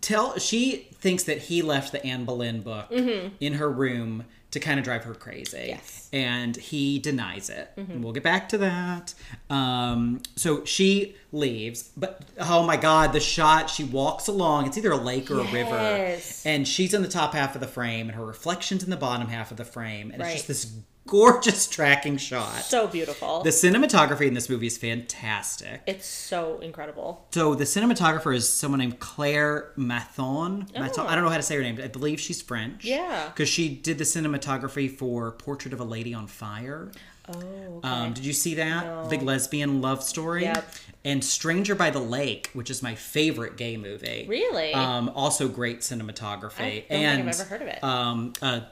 Speaker 1: tell she thinks that he left the Anne Boleyn book in her room to kind of drive her crazy.
Speaker 2: Mm-hmm. Yes. Mm-hmm.
Speaker 1: And he denies it. And we'll get back to that. Um, so she leaves, but oh my god, the shot she walks along, it's either a lake or a river. And she's in the top half of the frame and her reflection's in the bottom half of the frame. And
Speaker 2: Right.
Speaker 1: it's just this gorgeous tracking shot.
Speaker 2: so beautiful.
Speaker 1: The cinematography in this movie is fantastic.
Speaker 2: it's so incredible.
Speaker 1: So the cinematographer is someone named Claire Mathon. Mathon- I don't know how to say her name. I believe she's French.
Speaker 2: Oh. Yeah.
Speaker 1: Because she did the cinematography for Portrait of a Lady on Fire.
Speaker 2: Oh, okay.
Speaker 1: Um, did you see that? Big lesbian love story.
Speaker 2: Yep.
Speaker 1: And Stranger by the Lake, which is my favorite gay movie.
Speaker 2: Really?
Speaker 1: Um, also great cinematography.
Speaker 2: I don't think
Speaker 1: and
Speaker 2: I've ever heard of it.
Speaker 1: Um, a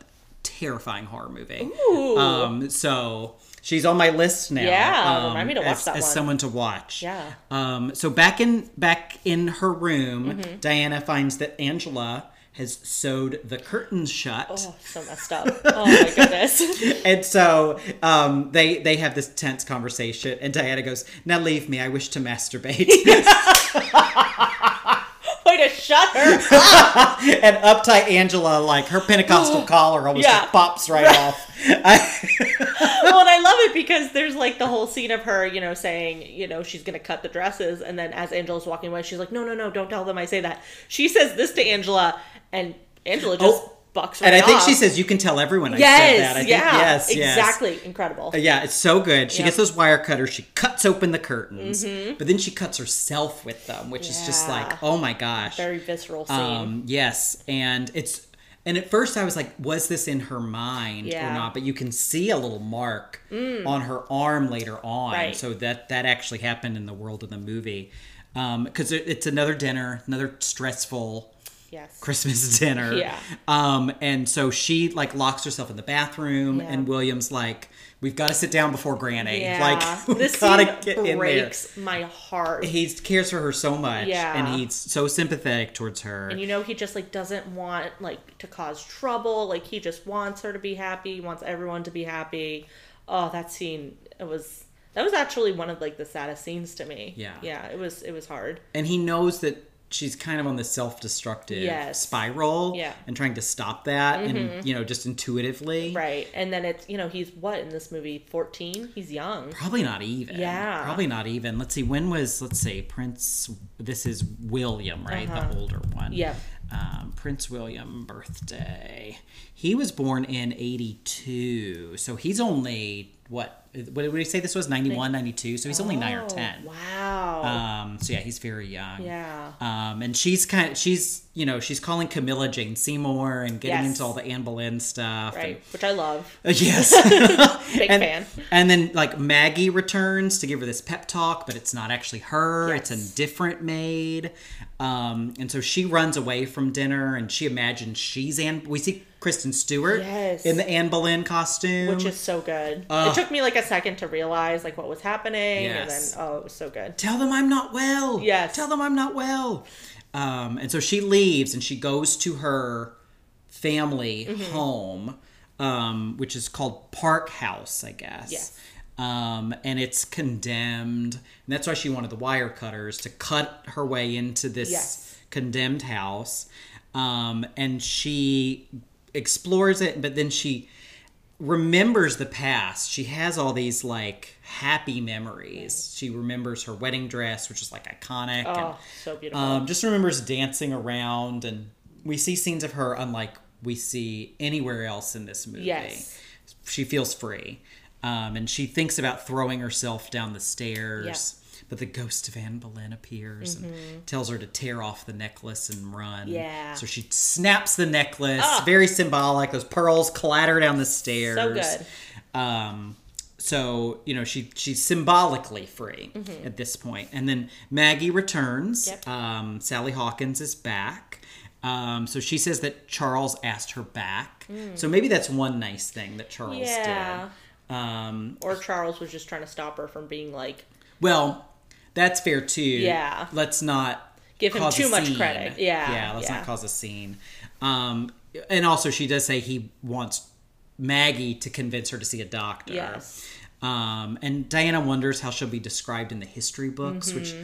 Speaker 1: terrifying horror movie.
Speaker 2: Ooh.
Speaker 1: Um, so she's on my list now.
Speaker 2: Yeah,
Speaker 1: um,
Speaker 2: remind me to watch
Speaker 1: as,
Speaker 2: that
Speaker 1: as
Speaker 2: one.
Speaker 1: someone to watch.
Speaker 2: Yeah.
Speaker 1: Um, so back in back in her room,
Speaker 2: Mm-hmm.
Speaker 1: Diana finds that Angela has sewed the curtains shut.
Speaker 2: oh, so messed up. Oh my goodness.
Speaker 1: And so um, they they have this tense conversation, and Diana goes, "Now leave me. I wish to masturbate."
Speaker 2: To shut her
Speaker 1: and uptight Angela, like her Pentecostal collar, almost
Speaker 2: Yeah.
Speaker 1: pops right off. I-
Speaker 2: well, and I love it because there's like the whole scene of her, you know, saying, you know, she's gonna cut the dresses, and then as Angela's walking away, she's like, no, no, no, don't tell them I say that. She says this to Angela, and Angela just
Speaker 1: Oh,
Speaker 2: bucks
Speaker 1: and I think she says, "You can tell everyone I
Speaker 2: yes,
Speaker 1: said that." I think,
Speaker 2: yeah,
Speaker 1: yes, yes.
Speaker 2: exactly, incredible.
Speaker 1: Uh, Yeah, it's so good. She gets those wire cutters. She cuts open the curtains, but then she cuts herself with them, which is just
Speaker 2: Mm-hmm.
Speaker 1: Like, oh my gosh.
Speaker 2: Very visceral scene.
Speaker 1: Um, yes, and it's and at first I was like, was this in her mind or
Speaker 2: Yeah. Mm.
Speaker 1: not? But you can see a little mark on her arm later on,
Speaker 2: Right.
Speaker 1: so that that actually happened in the world of the movie. Because it it's another dinner, another stressful
Speaker 2: yes.
Speaker 1: Christmas dinner.
Speaker 2: Yeah.
Speaker 1: Um, and so she like locks herself in the bathroom,
Speaker 2: Yeah.
Speaker 1: and William's like, "We've got to sit down before Granny.
Speaker 2: Yeah.
Speaker 1: Like,
Speaker 2: this
Speaker 1: gotta
Speaker 2: scene
Speaker 1: get in there."
Speaker 2: breaks my heart.
Speaker 1: He cares for her so much,
Speaker 2: Yeah.
Speaker 1: and he's so sympathetic towards her.
Speaker 2: and you know he just like doesn't want like to cause trouble like he just wants her to be happy he wants everyone to be happy oh that scene it was that was actually one of like the saddest scenes to me
Speaker 1: Yeah.
Speaker 2: yeah it was it was hard
Speaker 1: and he knows that she's kind of on the self-destructive
Speaker 2: Yes.
Speaker 1: spiral
Speaker 2: Yeah. Mm-hmm.
Speaker 1: and trying to stop that and you know just intuitively
Speaker 2: Right. And then it's, you know, he's what in this movie? 14? He's young.
Speaker 1: probably not even
Speaker 2: Yeah.
Speaker 1: probably not even let's see when was let's see prince this is william right the older one
Speaker 2: Uh-huh.
Speaker 1: Um, prince william birthday he was born in 82 so he's only what what did we say this was 91 92 so he's only 9 or
Speaker 2: Oh,
Speaker 1: 10
Speaker 2: Wow.
Speaker 1: Um so yeah he's very young
Speaker 2: yeah.
Speaker 1: Um, and she's kind of she's you know she's calling Camilla Jane Seymour and getting
Speaker 2: Yes.
Speaker 1: into all the Anne Boleyn stuff.
Speaker 2: Right. Which I love.
Speaker 1: and- yes.
Speaker 2: Big
Speaker 1: and,
Speaker 2: fan.
Speaker 1: And then like Maggie returns to give her this pep talk, but it's not actually her.
Speaker 2: Yes.
Speaker 1: It's a different maid. Um, and so she runs away from dinner and she imagines she's Anne. We see Kristen Stewart
Speaker 2: Yes.
Speaker 1: in the Anne Boleyn costume,
Speaker 2: Which is so good.
Speaker 1: Ugh.
Speaker 2: it took me like a second to realize like what was happening,
Speaker 1: Yes.
Speaker 2: and then oh, it was so good.
Speaker 1: tell them I'm not well.
Speaker 2: Yes.
Speaker 1: Tell them I'm not well. Um, and so she leaves and she goes to her family
Speaker 2: Mm-hmm.
Speaker 1: home, um, which is called Park House, I guess.
Speaker 2: Yes.
Speaker 1: Um, and it's condemned. And that's why she wanted the wire cutters to cut her way into this
Speaker 2: Yes.
Speaker 1: condemned house. Um, and she explores it, but then she remembers the past. She has all these like happy memories. She remembers her wedding dress, which is like iconic. and,
Speaker 2: Oh, so beautiful.
Speaker 1: um, just remembers dancing around, and we see scenes of her unlike we see anywhere else in this movie.
Speaker 2: Yes.
Speaker 1: She feels free. Um, and she thinks about throwing herself down the stairs. But the ghost of Anne Boleyn appears and tells her to tear off the necklace and run.
Speaker 2: Mm-hmm. Yeah.
Speaker 1: So she snaps the necklace.
Speaker 2: Ah.
Speaker 1: Very symbolic. Those pearls clatter down the stairs.
Speaker 2: So good.
Speaker 1: Um, so you know she she's symbolically free at this point. and then Maggie returns.
Speaker 2: Mm-hmm. Yep.
Speaker 1: Um, Sally Hawkins is back. Um, so she says that Charles asked her back. So maybe that's one nice thing that Charles
Speaker 2: Mm. Yeah.
Speaker 1: did. Um,
Speaker 2: or Charles was just trying to stop her from being like
Speaker 1: well, that's fair too.
Speaker 2: Yeah.
Speaker 1: Let's not
Speaker 2: Give him too much credit. Yeah,
Speaker 1: Yeah. Let's
Speaker 2: yeah.
Speaker 1: not cause a scene. Um, and also she does say he wants Maggie to convince her to see a doctor.
Speaker 2: Yes.
Speaker 1: Um, and Diana wonders how she'll be described in the history books,
Speaker 2: Mm-hmm.
Speaker 1: which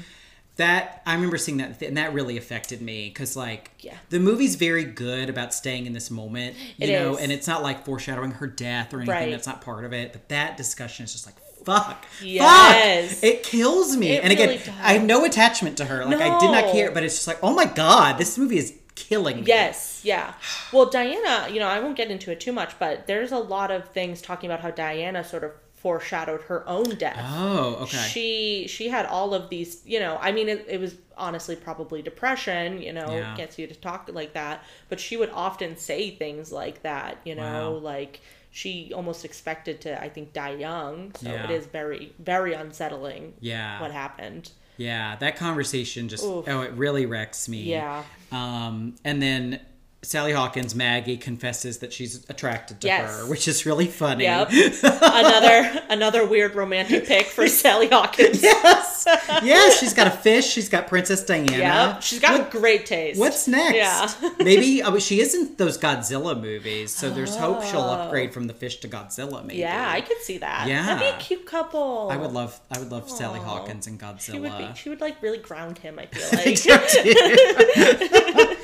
Speaker 1: that I remember seeing that, and that really affected me because like
Speaker 2: Yeah.
Speaker 1: the movie's very good about staying in this moment, you
Speaker 2: It
Speaker 1: know,
Speaker 2: is.
Speaker 1: and it's not like foreshadowing her death or anything.
Speaker 2: Right.
Speaker 1: That's not part of it. But that discussion is just like. Fuck.
Speaker 2: Yes.
Speaker 1: Fuck. It kills me.
Speaker 2: It
Speaker 1: and again,
Speaker 2: really does.
Speaker 1: I have no attachment to her. Like I did not care, but it's just like, oh my god, this movie is killing me.
Speaker 2: Yes, yeah. Well, Diana, you know, I won't get into it too much, but there's a lot of things talking about how Diana sort of foreshadowed her own death.
Speaker 1: Oh, okay.
Speaker 2: She she had all of these, you know, I mean it, it was honestly probably depression, you know,
Speaker 1: Yeah.
Speaker 2: gets you to talk like that, but she would often say things like that, you know,
Speaker 1: Wow.
Speaker 2: like she almost expected to I think die young. So
Speaker 1: Yeah.
Speaker 2: it is very very unsettling
Speaker 1: Yeah.
Speaker 2: what happened.
Speaker 1: Yeah, that conversation just
Speaker 2: Oof.
Speaker 1: oh, it really wrecks me.
Speaker 2: Yeah.
Speaker 1: Um, and then Sally Hawkins, Maggie confesses that she's attracted to
Speaker 2: Yes.
Speaker 1: her, which is really funny.
Speaker 2: Yep. another another weird romantic pick for Sally Hawkins.
Speaker 1: yes, yes, she's got a fish. She's got Princess Diana.
Speaker 2: Yep. She's got
Speaker 1: What-
Speaker 2: great taste.
Speaker 1: What's next?
Speaker 2: Yeah.
Speaker 1: maybe oh, she isn't those Godzilla movies, so there's hope she'll oh. upgrade from the fish to Godzilla. Maybe.
Speaker 2: Oh. Yeah, I could see that.
Speaker 1: Yeah.
Speaker 2: That'd be a cute couple.
Speaker 1: I would love. I would love Sally Hawkins and Godzilla.
Speaker 2: She would be. She would like really ground him. I feel like.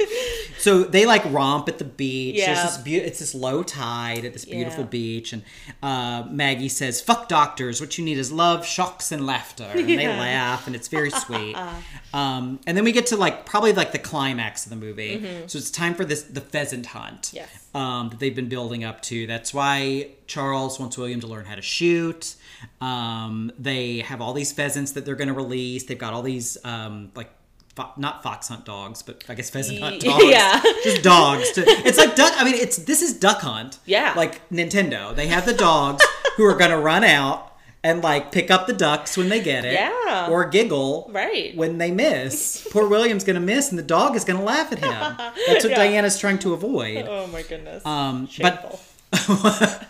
Speaker 1: So they like romp at the beach.
Speaker 2: Yeah.
Speaker 1: This beau- it's this low tide at this beautiful
Speaker 2: Yeah.
Speaker 1: beach, and uh, Maggie says, "Fuck doctors. What you need is love, shocks, and laughter." And they laugh, and it's very sweet. um, and then we get to like probably like the climax of the movie. So it's time for this the pheasant hunt.
Speaker 2: Mm-hmm. Yes.
Speaker 1: Um, that they've been building up to. That's why Charles wants William to learn how to shoot. Um, they have all these pheasants that they're going to release. They've got all these um, like fo- not fox hunt dogs, but I guess pheasant hunt dogs.
Speaker 2: yeah.
Speaker 1: just dogs. To, it's like duck. I mean, it's this is duck hunt.
Speaker 2: Yeah.
Speaker 1: like Nintendo. They have the dogs who are going to run out and like pick up the ducks when they get it.
Speaker 2: Yeah.
Speaker 1: or giggle
Speaker 2: Right.
Speaker 1: when they miss. Poor William's going to miss, and the dog is going to laugh at him. That's what
Speaker 2: Yeah.
Speaker 1: Diana's trying to avoid.
Speaker 2: oh my goodness.
Speaker 1: Um,
Speaker 2: Shameful.
Speaker 1: but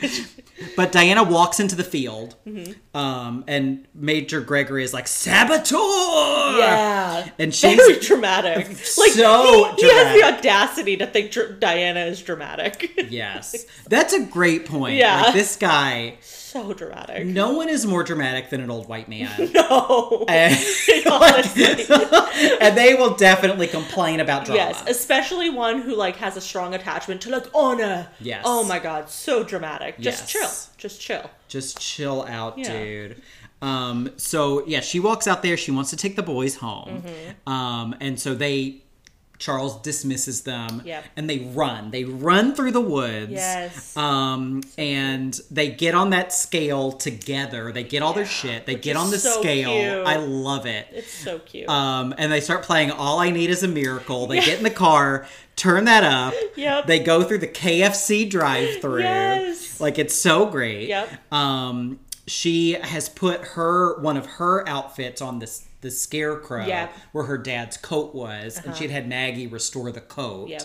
Speaker 1: but Diana walks into the field,
Speaker 2: Mm-hmm.
Speaker 1: um, and Major Gregory is like saboteur.
Speaker 2: yeah.
Speaker 1: and she's
Speaker 2: Very dramatic. Like
Speaker 1: so
Speaker 2: he, he has the audacity to think Diana is dramatic.
Speaker 1: yes, that's a great point.
Speaker 2: Yeah.
Speaker 1: like, this guy.
Speaker 2: So dramatic.
Speaker 1: No one is more dramatic than an old white man.
Speaker 2: No.
Speaker 1: and,
Speaker 2: Honestly.
Speaker 1: and they will definitely complain about drama.
Speaker 2: Yes, especially one who like has a strong attachment to like honor.
Speaker 1: Yes.
Speaker 2: Oh my god, so dramatic. Just
Speaker 1: Yes.
Speaker 2: chill. Just chill.
Speaker 1: Just chill out,
Speaker 2: Yeah.
Speaker 1: dude. Um, so yeah, she walks out there. She wants to take the boys home.
Speaker 2: Mm-hmm.
Speaker 1: Um, and so they, Charles dismisses them.
Speaker 2: Yep.
Speaker 1: And they run. They run through the woods.
Speaker 2: Yes.
Speaker 1: Um, and they get on that scale together. They get all their shit. They get on the
Speaker 2: so
Speaker 1: scale.
Speaker 2: cute.
Speaker 1: I love it.
Speaker 2: It's so cute.
Speaker 1: Um, and they start playing All I Need Is a Miracle. They get in the car, turn that up.
Speaker 2: Yep.
Speaker 1: They go through the KFC drive through.
Speaker 2: Yes.
Speaker 1: Like it's so great.
Speaker 2: Yep.
Speaker 1: Um, she has put her one of her outfits on this the scarecrow
Speaker 2: Yep.
Speaker 1: where her dad's coat was, and she'd had Maggie restore the coat.
Speaker 2: Yep.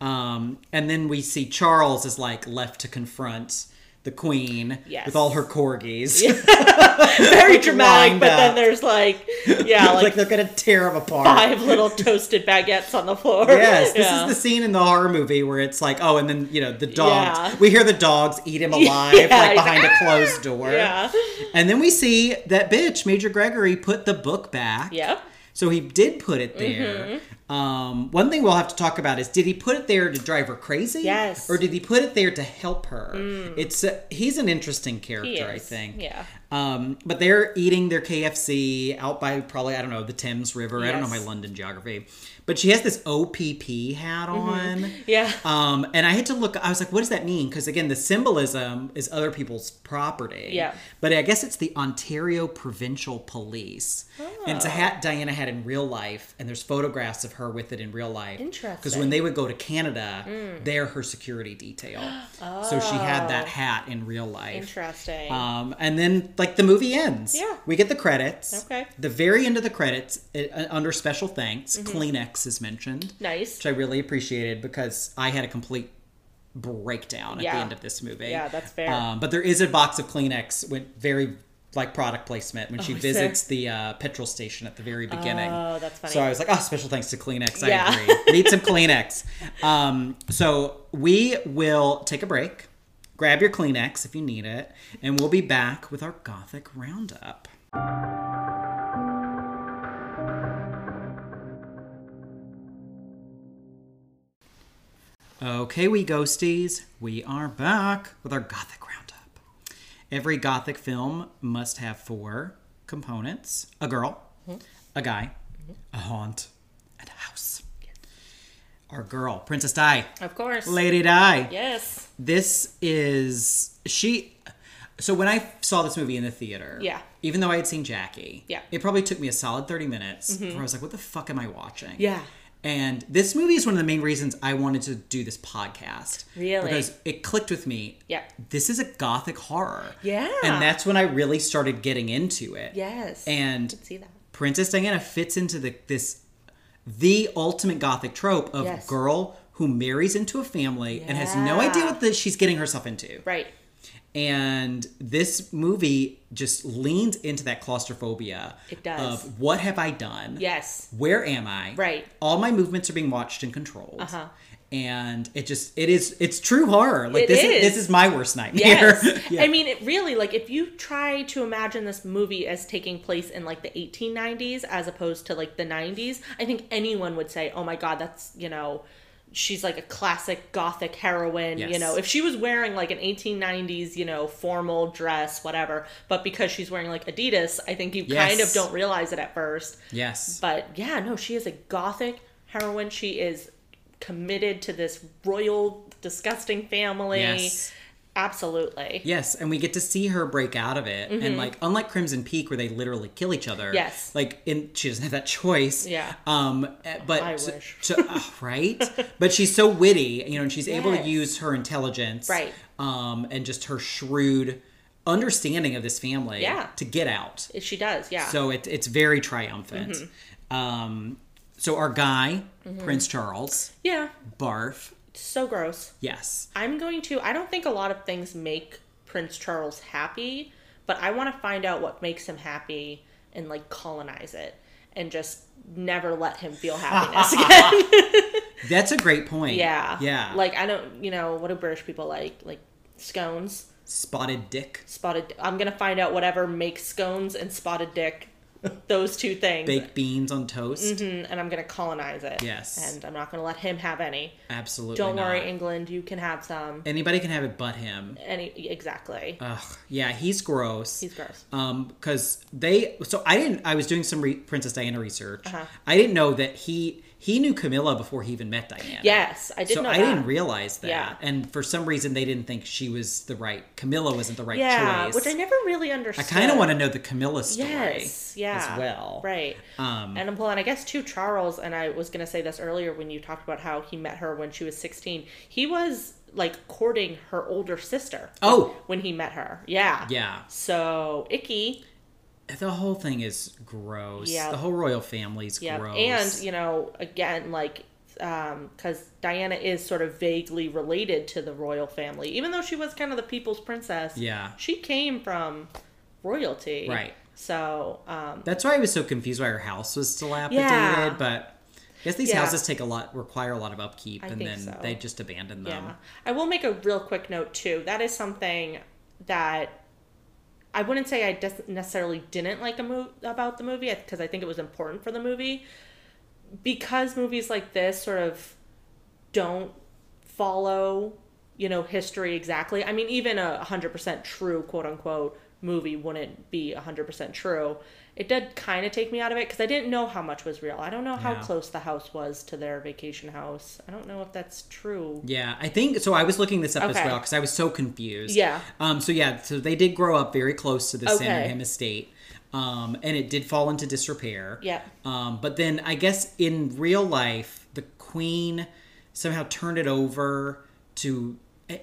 Speaker 1: Um, and then we see Charles is like left to confront the queen
Speaker 2: Yes.
Speaker 1: with all her corgis.
Speaker 2: Very dramatic, but
Speaker 1: up.
Speaker 2: then there's like yeah,
Speaker 1: like,
Speaker 2: like,
Speaker 1: they're gonna tear him apart.
Speaker 2: five little toasted baguettes on the floor.
Speaker 1: Yes, this
Speaker 2: Yeah.
Speaker 1: is the scene in the horror movie where it's like, oh, and then you know the dogs.
Speaker 2: Yeah.
Speaker 1: We hear the dogs eat him alive, like behind
Speaker 2: like,
Speaker 1: a closed door.
Speaker 2: Yeah.
Speaker 1: and then we see that bitch, Major Gregory, put the book back.
Speaker 2: Yep. Mm-hmm.
Speaker 1: So he did put it there. Um, one thing we'll have to talk about is did he put it there to drive her crazy?
Speaker 2: Yes. Mm.
Speaker 1: Or did he put it there to help her? It's uh, he's an interesting character, I think.
Speaker 2: yeah.
Speaker 1: Um, but they're eating their KFC out by probably I don't know the Thames River. I don't know my London geography, but she has this OPP hat on.
Speaker 2: Yeah.
Speaker 1: Um, and I had to look. I was like, "What does that mean?" Because again, the symbolism is other people's property.
Speaker 2: Yeah.
Speaker 1: But I guess it's the Ontario Provincial Police, and it's a hat Diana had in real life, and there's photographs of her with it in real life.
Speaker 2: Interesting.
Speaker 1: Because when they would go to Canada, they're her security detail. oh. So she had that hat in real life.
Speaker 2: Interesting.
Speaker 1: Um, and then like the movie ends.
Speaker 2: Yeah.
Speaker 1: We get the credits.
Speaker 2: Okay.
Speaker 1: The very end of the credits, it, uh, under special thanks,
Speaker 2: Mm-hmm.
Speaker 1: Kleenex is mentioned,
Speaker 2: nice.
Speaker 1: which I really appreciated because I had a complete breakdown at
Speaker 2: Yeah.
Speaker 1: the end of this movie.
Speaker 2: Yeah, that's fair.
Speaker 1: Um, but there is a box of Kleenex with very like product placement when she
Speaker 2: Oh, is
Speaker 1: visits the uh, petrol station at the very beginning.
Speaker 2: Oh, that's funny.
Speaker 1: So I was like, oh, special thanks to Kleenex.
Speaker 2: Yeah.
Speaker 1: I agree. Need some Kleenex. Um, so we will take a break. Grab your Kleenex if you need it, and we'll be back with our Gothic Roundup. Okay, we ghosties, we are back with our Gothic Roundup. Every Gothic film must have four components a girl, a guy, a haunt, and a house. Our girl, Princess Di,
Speaker 2: of course.
Speaker 1: Lady Di.
Speaker 2: Yes.
Speaker 1: This is she. So when I saw this movie in the theater,
Speaker 2: Yeah.
Speaker 1: even though I had seen Jackie,
Speaker 2: Yeah. Mm-hmm.
Speaker 1: it probably took me a solid thirty minutes before I was like, "What the fuck am I watching?"
Speaker 2: Yeah.
Speaker 1: And this movie is one of the main reasons I wanted to do this podcast.
Speaker 2: Really?
Speaker 1: Because it clicked with me.
Speaker 2: Yeah.
Speaker 1: This is a gothic horror.
Speaker 2: Yeah.
Speaker 1: And that's when I really started getting into it.
Speaker 2: Yes.
Speaker 1: And
Speaker 2: see that.
Speaker 1: Princess Diana fits into the this the ultimate gothic trope of
Speaker 2: Yes.
Speaker 1: girl who marries into a family and has no idea what the, she's getting herself into.
Speaker 2: Right.
Speaker 1: And this movie just leans into that claustrophobia
Speaker 2: It does.
Speaker 1: of what have I done?
Speaker 2: Yes.
Speaker 1: Where am I?
Speaker 2: Right.
Speaker 1: All my movements are being watched and controlled.
Speaker 2: Uh-huh.
Speaker 1: And it just it is it's true horror. Like
Speaker 2: It
Speaker 1: this
Speaker 2: is.
Speaker 1: is this is my worst nightmare.
Speaker 2: Yes.
Speaker 1: Yeah.
Speaker 2: I mean, it really, like, if you try to imagine this movie as taking place in, like, the 1890s as opposed to, like, the 90s, I think anyone would say, oh my God, that's, you know, she's like a classic gothic heroine, you know. If she was wearing, like, an 1890s, you know, formal dress, whatever, but because she's wearing, like, Adidas, I think you kind of don't realize it at first.
Speaker 1: yes.
Speaker 2: But yeah, no, she is a gothic heroine. She is committed to this royal, disgusting family.
Speaker 1: Yes.
Speaker 2: Absolutely.
Speaker 1: Yes, and we get to see her break out of it, and like unlike Crimson Peak, where they literally kill each other.
Speaker 2: Mm-hmm. Yes.
Speaker 1: like in she doesn't have that choice.
Speaker 2: Yeah.
Speaker 1: Um, eh, but
Speaker 2: I
Speaker 1: so-
Speaker 2: wish.
Speaker 1: so- ah, right? But she's so witty, you know, and she's able to use her intelligence,
Speaker 2: Right.
Speaker 1: Um, and just her shrewd understanding of this family,
Speaker 2: Yeah.
Speaker 1: to get out.
Speaker 2: She does, yeah.
Speaker 1: So it, it's very triumphant.
Speaker 2: Mm-hmm.
Speaker 1: Um, so our guy, Prince Charles,
Speaker 2: yeah,
Speaker 1: barf.
Speaker 2: So gross.
Speaker 1: Yes.
Speaker 2: I'm going to, I don't think a lot of things make Prince Charles happy, but I want to find out what makes him happy and like colonize it and just never let him feel happiness again.
Speaker 1: That's a great point.
Speaker 2: yeah.
Speaker 1: Yeah.
Speaker 2: Like, I don't, you know, what do British people like? Like scones.
Speaker 1: Spotted Dick.
Speaker 2: Spotted. I'm gonna find out whatever makes scones and spotted dick. Those two things.
Speaker 1: Baked beans on toast.
Speaker 2: Mhm, and I'm gonna colonize it.
Speaker 1: Yes.
Speaker 2: And I'm not gonna let him have any.
Speaker 1: Absolutely.
Speaker 2: Don't worry. England. You can have some.
Speaker 1: Anybody can have it but him.
Speaker 2: Any exactly.
Speaker 1: Ugh. Yeah, he's gross.
Speaker 2: He's gross.
Speaker 1: Um, because they. So I didn't. I was doing some re- Princess Diana research.
Speaker 2: Uh-huh.
Speaker 1: I didn't know that he he knew Camilla before he even met Diana.
Speaker 2: Yes, I did
Speaker 1: so I
Speaker 2: that.
Speaker 1: didn't realize that.
Speaker 2: Yeah.
Speaker 1: And for some reason, they didn't think she was the right. Camilla wasn't the right
Speaker 2: yeah,
Speaker 1: choice.
Speaker 2: which I never really understood.
Speaker 1: I kind of want to know the Camilla story.
Speaker 2: Yes, yeah,
Speaker 1: As well.
Speaker 2: right.
Speaker 1: Um,
Speaker 2: and well, and I guess too, Charles. And I was gonna say this earlier when you talked about how he met her when she was sixteen. He was like courting her older sister.
Speaker 1: Oh.
Speaker 2: when he met her, yeah,
Speaker 1: Yeah.
Speaker 2: So icky,
Speaker 1: The whole thing is gross.
Speaker 2: Yeah.
Speaker 1: The whole royal family's
Speaker 2: yeah,
Speaker 1: gross.
Speaker 2: and you know, again, like. um, Because Diana is sort of vaguely related to the royal family, even though she was kind of the people's princess.
Speaker 1: Yeah.
Speaker 2: she came from royalty,
Speaker 1: Right.
Speaker 2: So, um,
Speaker 1: That's why I was so confused why her house was dilapidated.
Speaker 2: Yeah.
Speaker 1: But I guess these
Speaker 2: Yeah.
Speaker 1: houses take a lot, require a lot of upkeep,
Speaker 2: I
Speaker 1: and then
Speaker 2: so.
Speaker 1: they just abandon them.
Speaker 2: Yeah. I will make a real quick note too. That is something that I wouldn't say I des- necessarily didn't like a mo- about the movie because I think it was important for the movie because movies like this sort of don't follow, you know, history exactly. I mean, even a 100% true quote unquote movie wouldn't be 100% true. It did kind of take me out of it because I didn't know how much was real. I don't know how
Speaker 1: Yeah.
Speaker 2: close the house was to their vacation house. I don't know if that's true.
Speaker 1: Yeah, I think so. I was looking this up as well because I was so confused.
Speaker 2: Yeah.
Speaker 1: Um. So yeah. So they did grow up very close to the
Speaker 2: Okay.
Speaker 1: Sandringham estate. Um. And it did fall into disrepair.
Speaker 2: Yeah.
Speaker 1: Um. But then I guess in real life, the Queen somehow turned it over to.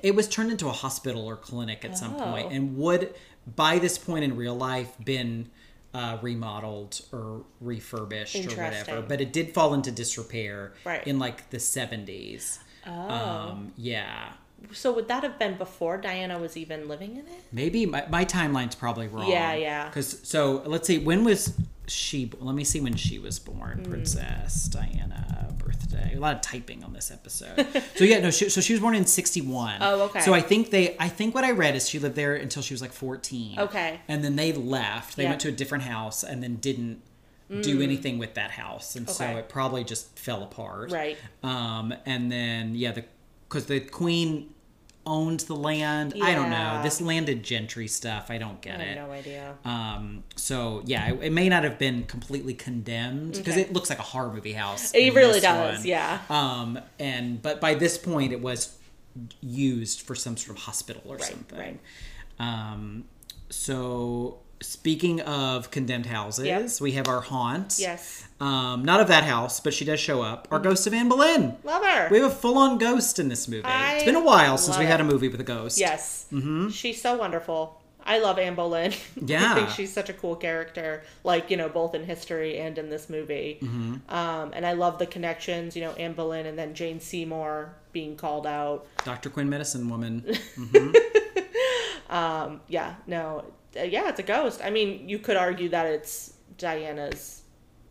Speaker 1: it- was turned into a hospital or clinic at some
Speaker 2: Oh.
Speaker 1: and would by this point in real life been uh, remodeled or refurbished or whatever. But it did fall into disrepair
Speaker 2: Right.
Speaker 1: in like the seventies.
Speaker 2: Oh.
Speaker 1: Um, yeah.
Speaker 2: So would that have been before Diana was even living in it?
Speaker 1: Maybe my, my timeline's probably wrong.
Speaker 2: Yeah, yeah.
Speaker 1: Because so let's see, when was she? Let me see when she was born.
Speaker 2: Hmm.
Speaker 1: Princess Diana birthday. A lot of typing on this episode. so yeah, no. She, so she was born in sixty one.
Speaker 2: Oh, okay.
Speaker 1: So I think they. I think what I read is she lived there until she was like fourteen.
Speaker 2: Okay.
Speaker 1: And then they left. They
Speaker 2: Yeah.
Speaker 1: went to a different house and then didn't
Speaker 2: Mm.
Speaker 1: do anything with that house, and so it probably just fell apart.
Speaker 2: Right.
Speaker 1: Um, and then yeah, the because the queen owned the land. I don't know this landed gentry stuff. I don't get
Speaker 2: I
Speaker 1: it.
Speaker 2: no idea.
Speaker 1: Um, so yeah, it, it may not have been completely condemned because
Speaker 2: Okay.
Speaker 1: it looks like a horror movie house.
Speaker 2: It really does,
Speaker 1: one.
Speaker 2: yeah.
Speaker 1: Um, and but by this point, it was used for some sort of hospital or
Speaker 2: Right,
Speaker 1: something.
Speaker 2: right.
Speaker 1: Um, so speaking of condemned houses,
Speaker 2: Yep.
Speaker 1: we have our haunt.
Speaker 2: Yes.
Speaker 1: Um, not of that house, but she does show up. Our ghost of Anne Boleyn.
Speaker 2: Love her.
Speaker 1: We have a full-on ghost in this movie.
Speaker 2: I
Speaker 1: it's been a while since we had a movie with a ghost.
Speaker 2: Yes.
Speaker 1: Mm-hmm.
Speaker 2: She's so wonderful. I love Anne Boleyn. I
Speaker 1: Yeah.
Speaker 2: think she's such a cool character, like, you know, both in history and in this movie.
Speaker 1: Mhm.
Speaker 2: Um, and I love the connections, you know, Anne Boleyn and then Jane Seymour being called out.
Speaker 1: Dr. Quinn, medicine woman. Mhm.
Speaker 2: Um, yeah, no, yeah, it's a ghost. I mean, you could argue that it's Diana's,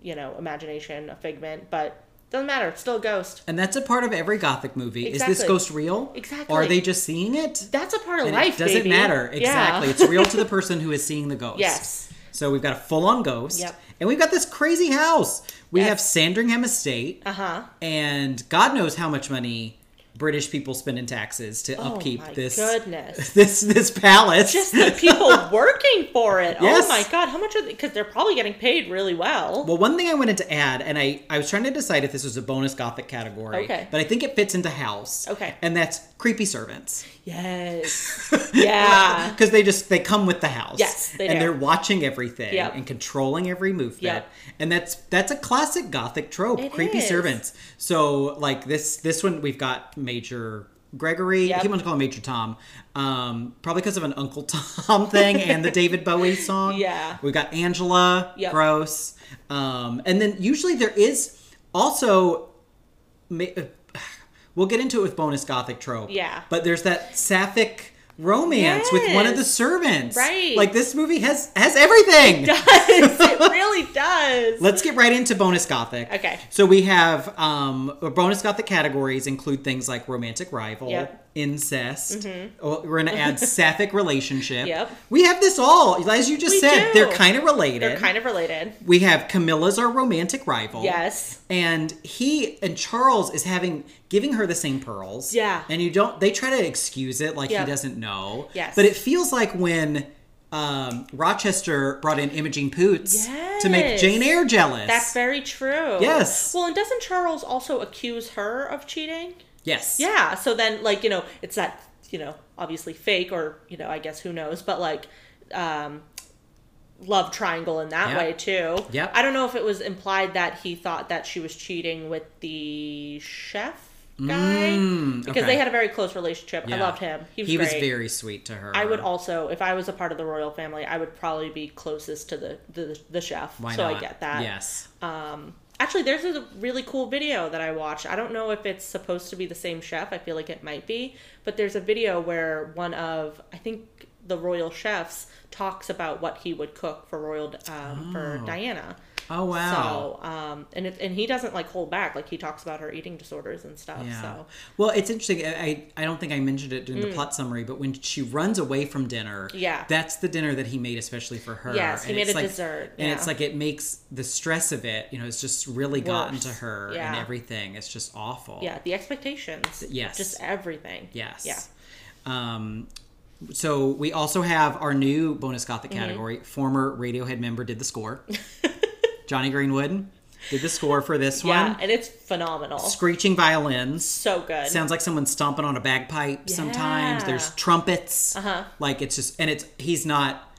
Speaker 2: you know, imagination, a figment, but doesn't matter. It's still a ghost.
Speaker 1: and that's a part of every gothic movie. Is this ghost real?
Speaker 2: Exactly.
Speaker 1: Or are they just seeing it?
Speaker 2: That's a part of
Speaker 1: And
Speaker 2: life.
Speaker 1: it doesn't
Speaker 2: baby.
Speaker 1: matter.
Speaker 2: Yeah.
Speaker 1: Exactly. It's real to the person who is seeing the ghost.
Speaker 2: Yes.
Speaker 1: So we've got a full-on ghost.
Speaker 2: Yep.
Speaker 1: And we've got this crazy house. We
Speaker 2: Yes.
Speaker 1: have Sandringham Estate.
Speaker 2: Uh huh.
Speaker 1: And God knows how much money British people spending taxes to
Speaker 2: Oh
Speaker 1: upkeep
Speaker 2: my
Speaker 1: this
Speaker 2: goodness.
Speaker 1: this this palace.
Speaker 2: Just the people working for it.
Speaker 1: Oh yes.
Speaker 2: Oh my god, how much are they? Because they're probably getting paid really well.
Speaker 1: Well, one thing I wanted to add, and I, I was trying to decide if this was a bonus gothic category,
Speaker 2: Okay.
Speaker 1: but I think it fits into house.
Speaker 2: Okay.
Speaker 1: And that's creepy servants.
Speaker 2: Yes. Yeah.
Speaker 1: Because they just they come with the house.
Speaker 2: Yes, they
Speaker 1: and
Speaker 2: do.
Speaker 1: they're watching everything
Speaker 2: Yep.
Speaker 1: and controlling every movement.
Speaker 2: Yep.
Speaker 1: And that's that's a classic gothic trope.
Speaker 2: It
Speaker 1: creepy
Speaker 2: is.
Speaker 1: servants. So like this this one we've got Major Gregory.
Speaker 2: Yep.
Speaker 1: I keep on calling him Major Tom. Um, probably because of an Uncle Tom thing and the David Bowie song.
Speaker 2: Yeah.
Speaker 1: We've got Angela.
Speaker 2: Yep.
Speaker 1: Gross. Um, and then usually there is also ma- uh, we'll get into it with bonus gothic trope.
Speaker 2: Yeah.
Speaker 1: But there's that sapphic romance with one of the servants.
Speaker 2: Right.
Speaker 1: Like this movie has has everything.
Speaker 2: does. It really does.
Speaker 1: Let's get right into bonus gothic.
Speaker 2: Okay.
Speaker 1: So we have um bonus gothic categories include things like romantic rival,
Speaker 2: Yep. Mm-hmm.
Speaker 1: incest. Oh, we're gonna add sapphic relationship.
Speaker 2: Yep.
Speaker 1: We have this all, as you just
Speaker 2: We
Speaker 1: said.
Speaker 2: do.
Speaker 1: They're kind of related.
Speaker 2: They're kind of related.
Speaker 1: we have Camilla's our romantic rival.
Speaker 2: Yes.
Speaker 1: And he and Charles is having giving her the same pearls.
Speaker 2: Yeah.
Speaker 1: And you don't they try to excuse it like
Speaker 2: Yep.
Speaker 1: he doesn't know.
Speaker 2: Yes.
Speaker 1: But it feels like when um, Rochester brought in Imogen Poots to make Jane Eyre jealous.
Speaker 2: That's very true.
Speaker 1: Yes.
Speaker 2: Well, and doesn't Charles also accuse her of cheating?
Speaker 1: yes.
Speaker 2: Yeah. So then, like, you know, it's that, you know, obviously fake or, you know, I guess who knows, but like, um, love triangle in that
Speaker 1: Yep.
Speaker 2: way too.
Speaker 1: Yeah.
Speaker 2: I don't know if it was implied that he thought that she was cheating with the chef guy because
Speaker 1: okay.
Speaker 2: they had a very close relationship. I loved him. He was
Speaker 1: he was very sweet to her.
Speaker 2: I would also, if I was a part of the royal family, I would probably be closest to the the, the chef.
Speaker 1: Why
Speaker 2: so
Speaker 1: not?
Speaker 2: I get that.
Speaker 1: Yes.
Speaker 2: Um, actually, there's a really cool video that I watched. I don't know if it's supposed to be the same chef. I feel like it might be, but there's a video where one of I think the royal chefs talks about what he would cook for royal um, for Diana.
Speaker 1: Oh wow.
Speaker 2: So, um, and it, and he doesn't like hold back. Like he talks about her eating disorders and stuff.
Speaker 1: Yeah.
Speaker 2: So
Speaker 1: Well, it's interesting. I I don't think I mentioned it during the plot summary, but when she runs away from dinner,
Speaker 2: Mm. Yeah.
Speaker 1: that's the dinner that he made especially for her.
Speaker 2: Yes, he
Speaker 1: And
Speaker 2: made
Speaker 1: it's
Speaker 2: a
Speaker 1: like-
Speaker 2: dessert,
Speaker 1: and
Speaker 2: yeah.
Speaker 1: it's like it makes the stress of it. You know, it's just really gotten to
Speaker 2: Worse.
Speaker 1: her and everything. It's just awful.
Speaker 2: yeah, the expectations.
Speaker 1: Yes.
Speaker 2: Just everything.
Speaker 1: Yes.
Speaker 2: Yeah.
Speaker 1: Um, so we also have our new bonus gothic
Speaker 2: Mm-hmm.
Speaker 1: category. Former Radiohead member did the score. Johnny Greenwood did the score for this
Speaker 2: Yeah,
Speaker 1: one.
Speaker 2: and it's phenomenal.
Speaker 1: Screeching violins.
Speaker 2: so good.
Speaker 1: Sounds like someone stomping on a bagpipe sometimes. There's trumpets.
Speaker 2: Uh-huh.
Speaker 1: Like it's just and it's he's not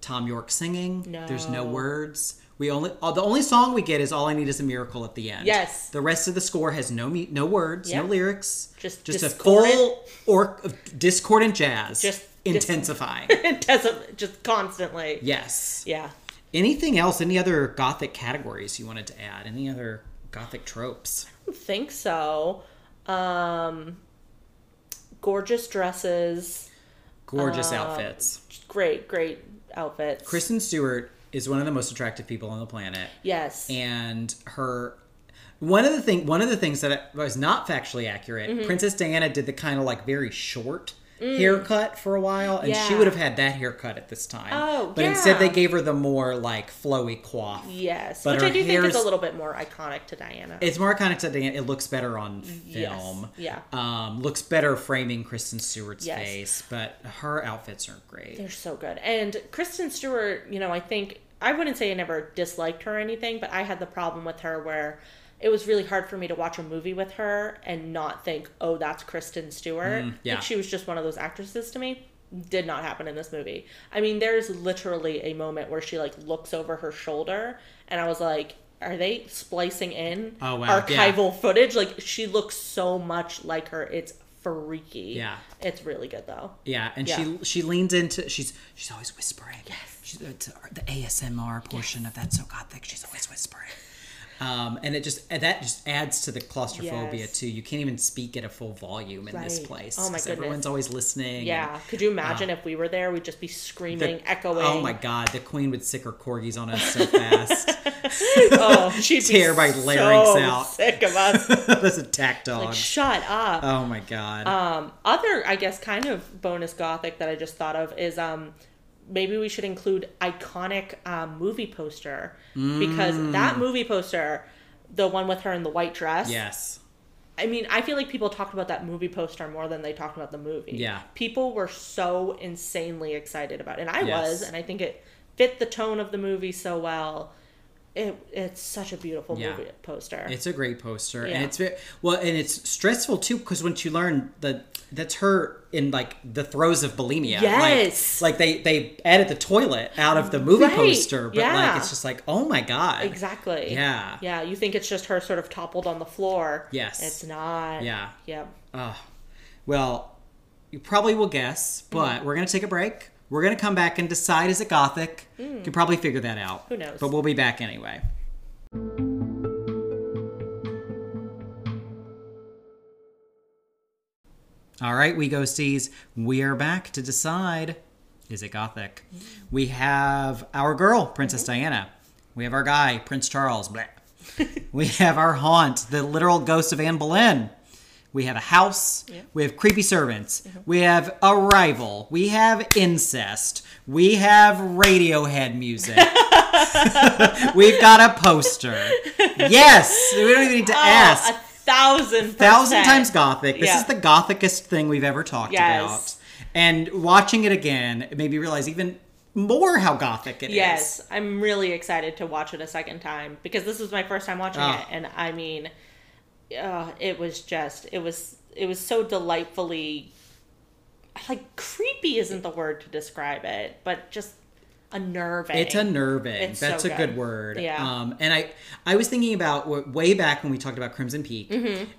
Speaker 1: Thom Yorke singing. There's no
Speaker 2: No.
Speaker 1: words. We only uh, the only song we get is "All I Need Is a Miracle" at the end.
Speaker 2: Yes.
Speaker 1: The rest of the score has no mu- no words, no lyrics.
Speaker 2: Just
Speaker 1: just a
Speaker 2: discordant-
Speaker 1: full or discordant jazz.
Speaker 2: Just
Speaker 1: intensifying.
Speaker 2: just constantly.
Speaker 1: yes.
Speaker 2: Yeah.
Speaker 1: Anything else? Any other gothic categories you wanted to add? Any other gothic tropes?
Speaker 2: I don't think so. Um gorgeous dresses.
Speaker 1: Gorgeous
Speaker 2: Um,
Speaker 1: outfits.
Speaker 2: Great, great outfits.
Speaker 1: Kristen Stewart is one of the most attractive people on the planet.
Speaker 2: Yes.
Speaker 1: and her one of the thing one of the things that was not factually accurate
Speaker 2: Mm-hmm.
Speaker 1: princess diana did the kind of like very short haircut for a while and she
Speaker 2: Mm.
Speaker 1: Would have had that haircut at this time
Speaker 2: Oh,
Speaker 1: but instead they gave her the more like flowy coif
Speaker 2: yes.
Speaker 1: but
Speaker 2: Which I do think is a little bit more iconic to Diana.
Speaker 1: it's more iconic to Diana. It looks better on
Speaker 2: Yes.
Speaker 1: film.
Speaker 2: Yeah.
Speaker 1: Um, looks better framing Kristen Stewart's
Speaker 2: Yes.
Speaker 1: face, but her outfits are great.
Speaker 2: They're so good. And Kristen Stewart, you know, I think I wouldn't say I never disliked her or anything, but I had the problem with her where it was really hard for me to watch a movie with her and not think, "Oh, that's Kristen Stewart."
Speaker 1: Mm, yeah.
Speaker 2: Like she was just one of those actresses to me. Did not happen in this movie. I mean, there's literally a moment where she like looks over her shoulder and I was like, are they splicing in
Speaker 1: Oh, wow.
Speaker 2: archival footage? Like she looks so much like her. It's freaky.
Speaker 1: Yeah.
Speaker 2: It's really good though.
Speaker 1: Yeah, and
Speaker 2: Yeah.
Speaker 1: she she leans into she's she's always whispering. Yes, she's it's the ASMR portion of that so gothic. She's always whispering. Um, and it just that just adds to the claustrophobia
Speaker 2: Yes.
Speaker 1: too. You can't even speak at a full volume in this place.
Speaker 2: Oh, my goodness.
Speaker 1: Everyone's always listening.
Speaker 2: Yeah.
Speaker 1: and
Speaker 2: Could you imagine if we were there? We'd just be
Speaker 1: the-
Speaker 2: screaming, echoing.
Speaker 1: Oh my god, the queen would sick her corgis on us so fast.
Speaker 2: Oh, she'd
Speaker 1: Tear my larynx out.
Speaker 2: sick of us.
Speaker 1: That's attack dog.
Speaker 2: like, shut up.
Speaker 1: oh my god.
Speaker 2: Um, other, I guess, kind of bonus gothic that I just thought of is um, maybe we should include iconic um, movie poster because
Speaker 1: Mm.
Speaker 2: that movie poster, the one with her in the white dress.
Speaker 1: yes.
Speaker 2: I mean, I feel like people talked about that movie poster more than they talked about the movie.
Speaker 1: Yeah.
Speaker 2: People were so insanely excited about it. And I
Speaker 1: Yes.
Speaker 2: was, and I think it fit the tone of the movie so well. It, it's such a beautiful
Speaker 1: Yeah.
Speaker 2: movie poster.
Speaker 1: It's a great poster, and it's very well, and it's stressful too because once you learn that that's her in like the throes of bulimia.
Speaker 2: Yes.
Speaker 1: like, like they they added the toilet out of the movie
Speaker 2: Right,
Speaker 1: poster, but
Speaker 2: yeah.
Speaker 1: like it's just like oh my god,
Speaker 2: exactly.
Speaker 1: Yeah.
Speaker 2: Yeah, you think it's just her sort of toppled on the floor.
Speaker 1: Yes.
Speaker 2: It's not.
Speaker 1: Yeah.
Speaker 2: Yep.
Speaker 1: Well, you probably will guess, but
Speaker 2: Mm-hmm.
Speaker 1: we're gonna take a break. We're gonna come back and decide is it gothic? You can probably figure that out.
Speaker 2: Mm. Who knows?
Speaker 1: But we'll be back anyway. All right, we ghosties. We are back to decide is it gothic? We have our girl, Princess Diana. We have our guy, Prince Charles. We have our haunt, the literal ghost of Anne Boleyn. We have a house. We have creepy servants. We have a rival. We have incest. We have Radiohead music. We've got a poster. Yes, we don't even need to ask.
Speaker 2: Oh, a thousand
Speaker 1: times gothic. This
Speaker 2: Yeah.
Speaker 1: is the gothicest thing we've ever talked
Speaker 2: Yes.
Speaker 1: about. And watching it again it made me realize even more how gothic it is.
Speaker 2: Yes, I'm really excited to watch it a second time because this was my first time watching
Speaker 1: Ah.
Speaker 2: it, and I mean, uh, it was just it was it was so delightfully like creepy isn't the word to describe it, but just unnerving.
Speaker 1: It's unnerving.
Speaker 2: It's
Speaker 1: That's
Speaker 2: so
Speaker 1: a good
Speaker 2: good.
Speaker 1: word.
Speaker 2: Yeah.
Speaker 1: Um, and I, I was thinking about way back when we talked about Crimson Peak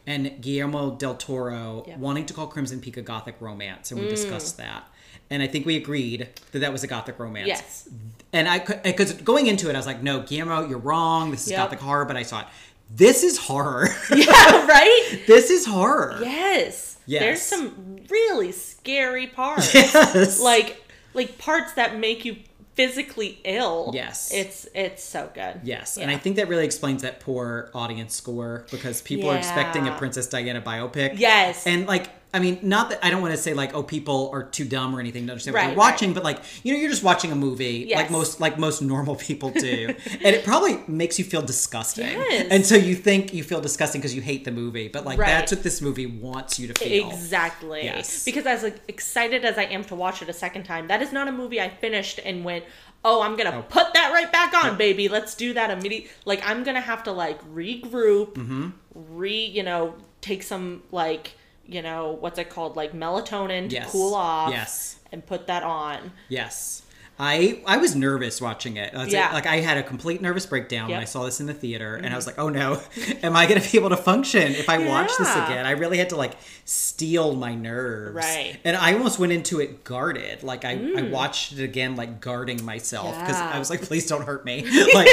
Speaker 1: and Guillermo del Toro
Speaker 2: Mm-hmm. Yeah. Mm.
Speaker 1: wanting to call Crimson Peak a gothic romance, and we discussed that. And I think we agreed that that was a gothic romance.
Speaker 2: Yes.
Speaker 1: And I could, because going into it, I was like, no, Guillermo, you're wrong. This is
Speaker 2: Yep.
Speaker 1: gothic horror. But I saw it. This is horror.
Speaker 2: yeah, right?
Speaker 1: this is horror.
Speaker 2: Yes.
Speaker 1: Yes.
Speaker 2: There's some really scary parts.
Speaker 1: Yes.
Speaker 2: Like like parts that make you physically ill.
Speaker 1: Yes.
Speaker 2: It's it's so good.
Speaker 1: Yes, and I think that really explains that poor audience score because people are expecting a Princess Diana biopic.
Speaker 2: Yes.
Speaker 1: and like I mean, not that I don't want to say like oh people are too dumb or anything to understand what
Speaker 2: Right,
Speaker 1: they're
Speaker 2: right.
Speaker 1: watching, but like you know you're just watching a movie like most like most normal people do, and it probably makes you feel disgusting,
Speaker 2: Yes.
Speaker 1: and so you think you feel disgusting because you hate the movie, but like
Speaker 2: Right.
Speaker 1: that's what this movie wants you to feel.
Speaker 2: Exactly.
Speaker 1: Yes.
Speaker 2: Because as like, excited as I am to watch it a second time, that is not a movie I finished and went, "Oh, I'm gonna put that right back on, baby. Let's do that immediately." Like I'm gonna have to like regroup,
Speaker 1: Mm-hmm.
Speaker 2: re, you know, take some like, you know, what's it called, like melatonin to
Speaker 1: Yes.
Speaker 2: cool off,
Speaker 1: Yes.
Speaker 2: and put that on.
Speaker 1: Yes. I I was nervous watching it. That's it.
Speaker 2: Yeah.
Speaker 1: Like I had a complete nervous breakdown when
Speaker 2: Yep. Mm-hmm.
Speaker 1: I saw this in the theater, and I was like, "Oh no, am I going to be able to function if I watch this again?" I really had to like steel my nerves,
Speaker 2: Right.
Speaker 1: And I almost went into it guarded. Like I, I watched it again, like guarding myself because I
Speaker 2: Mm.
Speaker 1: Was like, "Please don't hurt me, like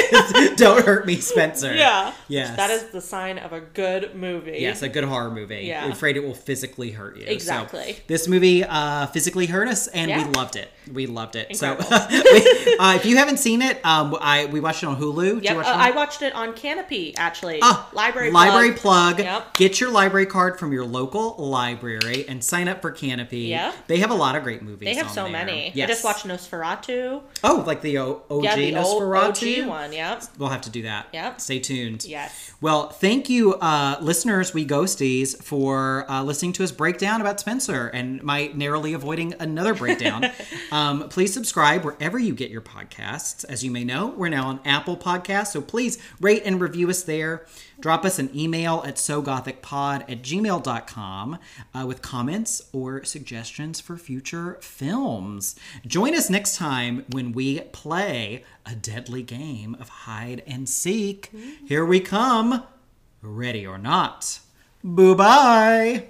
Speaker 1: don't hurt me, Spencer."
Speaker 2: Yeah.
Speaker 1: Yes.
Speaker 2: That is the sign of a good movie.
Speaker 1: Yes, a good horror movie.
Speaker 2: Yeah.
Speaker 1: I'm afraid it will physically hurt you. So,
Speaker 2: Exactly.
Speaker 1: this movie uh, physically hurt us, and
Speaker 2: Yeah.
Speaker 1: we loved it. We loved it.
Speaker 2: Incredible.
Speaker 1: So, uh, if you haven't seen it, um, I we watched it on Hulu.
Speaker 2: Yep.
Speaker 1: you watch
Speaker 2: uh, I watched it on Kanopy actually.
Speaker 1: Ah,
Speaker 2: library
Speaker 1: library
Speaker 2: plug.
Speaker 1: plug.
Speaker 2: Yep.
Speaker 1: Get your library card from your local library and sign up for Kanopy.
Speaker 2: Yeah.
Speaker 1: They have a lot of great movies.
Speaker 2: They have so
Speaker 1: there.
Speaker 2: many.
Speaker 1: Yes.
Speaker 2: I just watched Nosferatu.
Speaker 1: Oh, like the O- OG
Speaker 2: yeah, the
Speaker 1: Nosferatu.
Speaker 2: OG one. Yep.
Speaker 1: We'll have to do that.
Speaker 2: Yep.
Speaker 1: Stay tuned.
Speaker 2: Yes.
Speaker 1: Well, thank you, uh, listeners, we ghosties, for uh, listening to us breakdown about Spencer and my narrowly avoiding another breakdown. um, please subscribe wherever you get your podcasts. As you may know, we're now on Apple Podcasts, so please rate and review us there. Drop us an email at sogothicpod at gmail.com uh, with comments or suggestions for future films. Join us next time when we play a deadly game of hide and seek. Here we come, ready or not. Boo bye.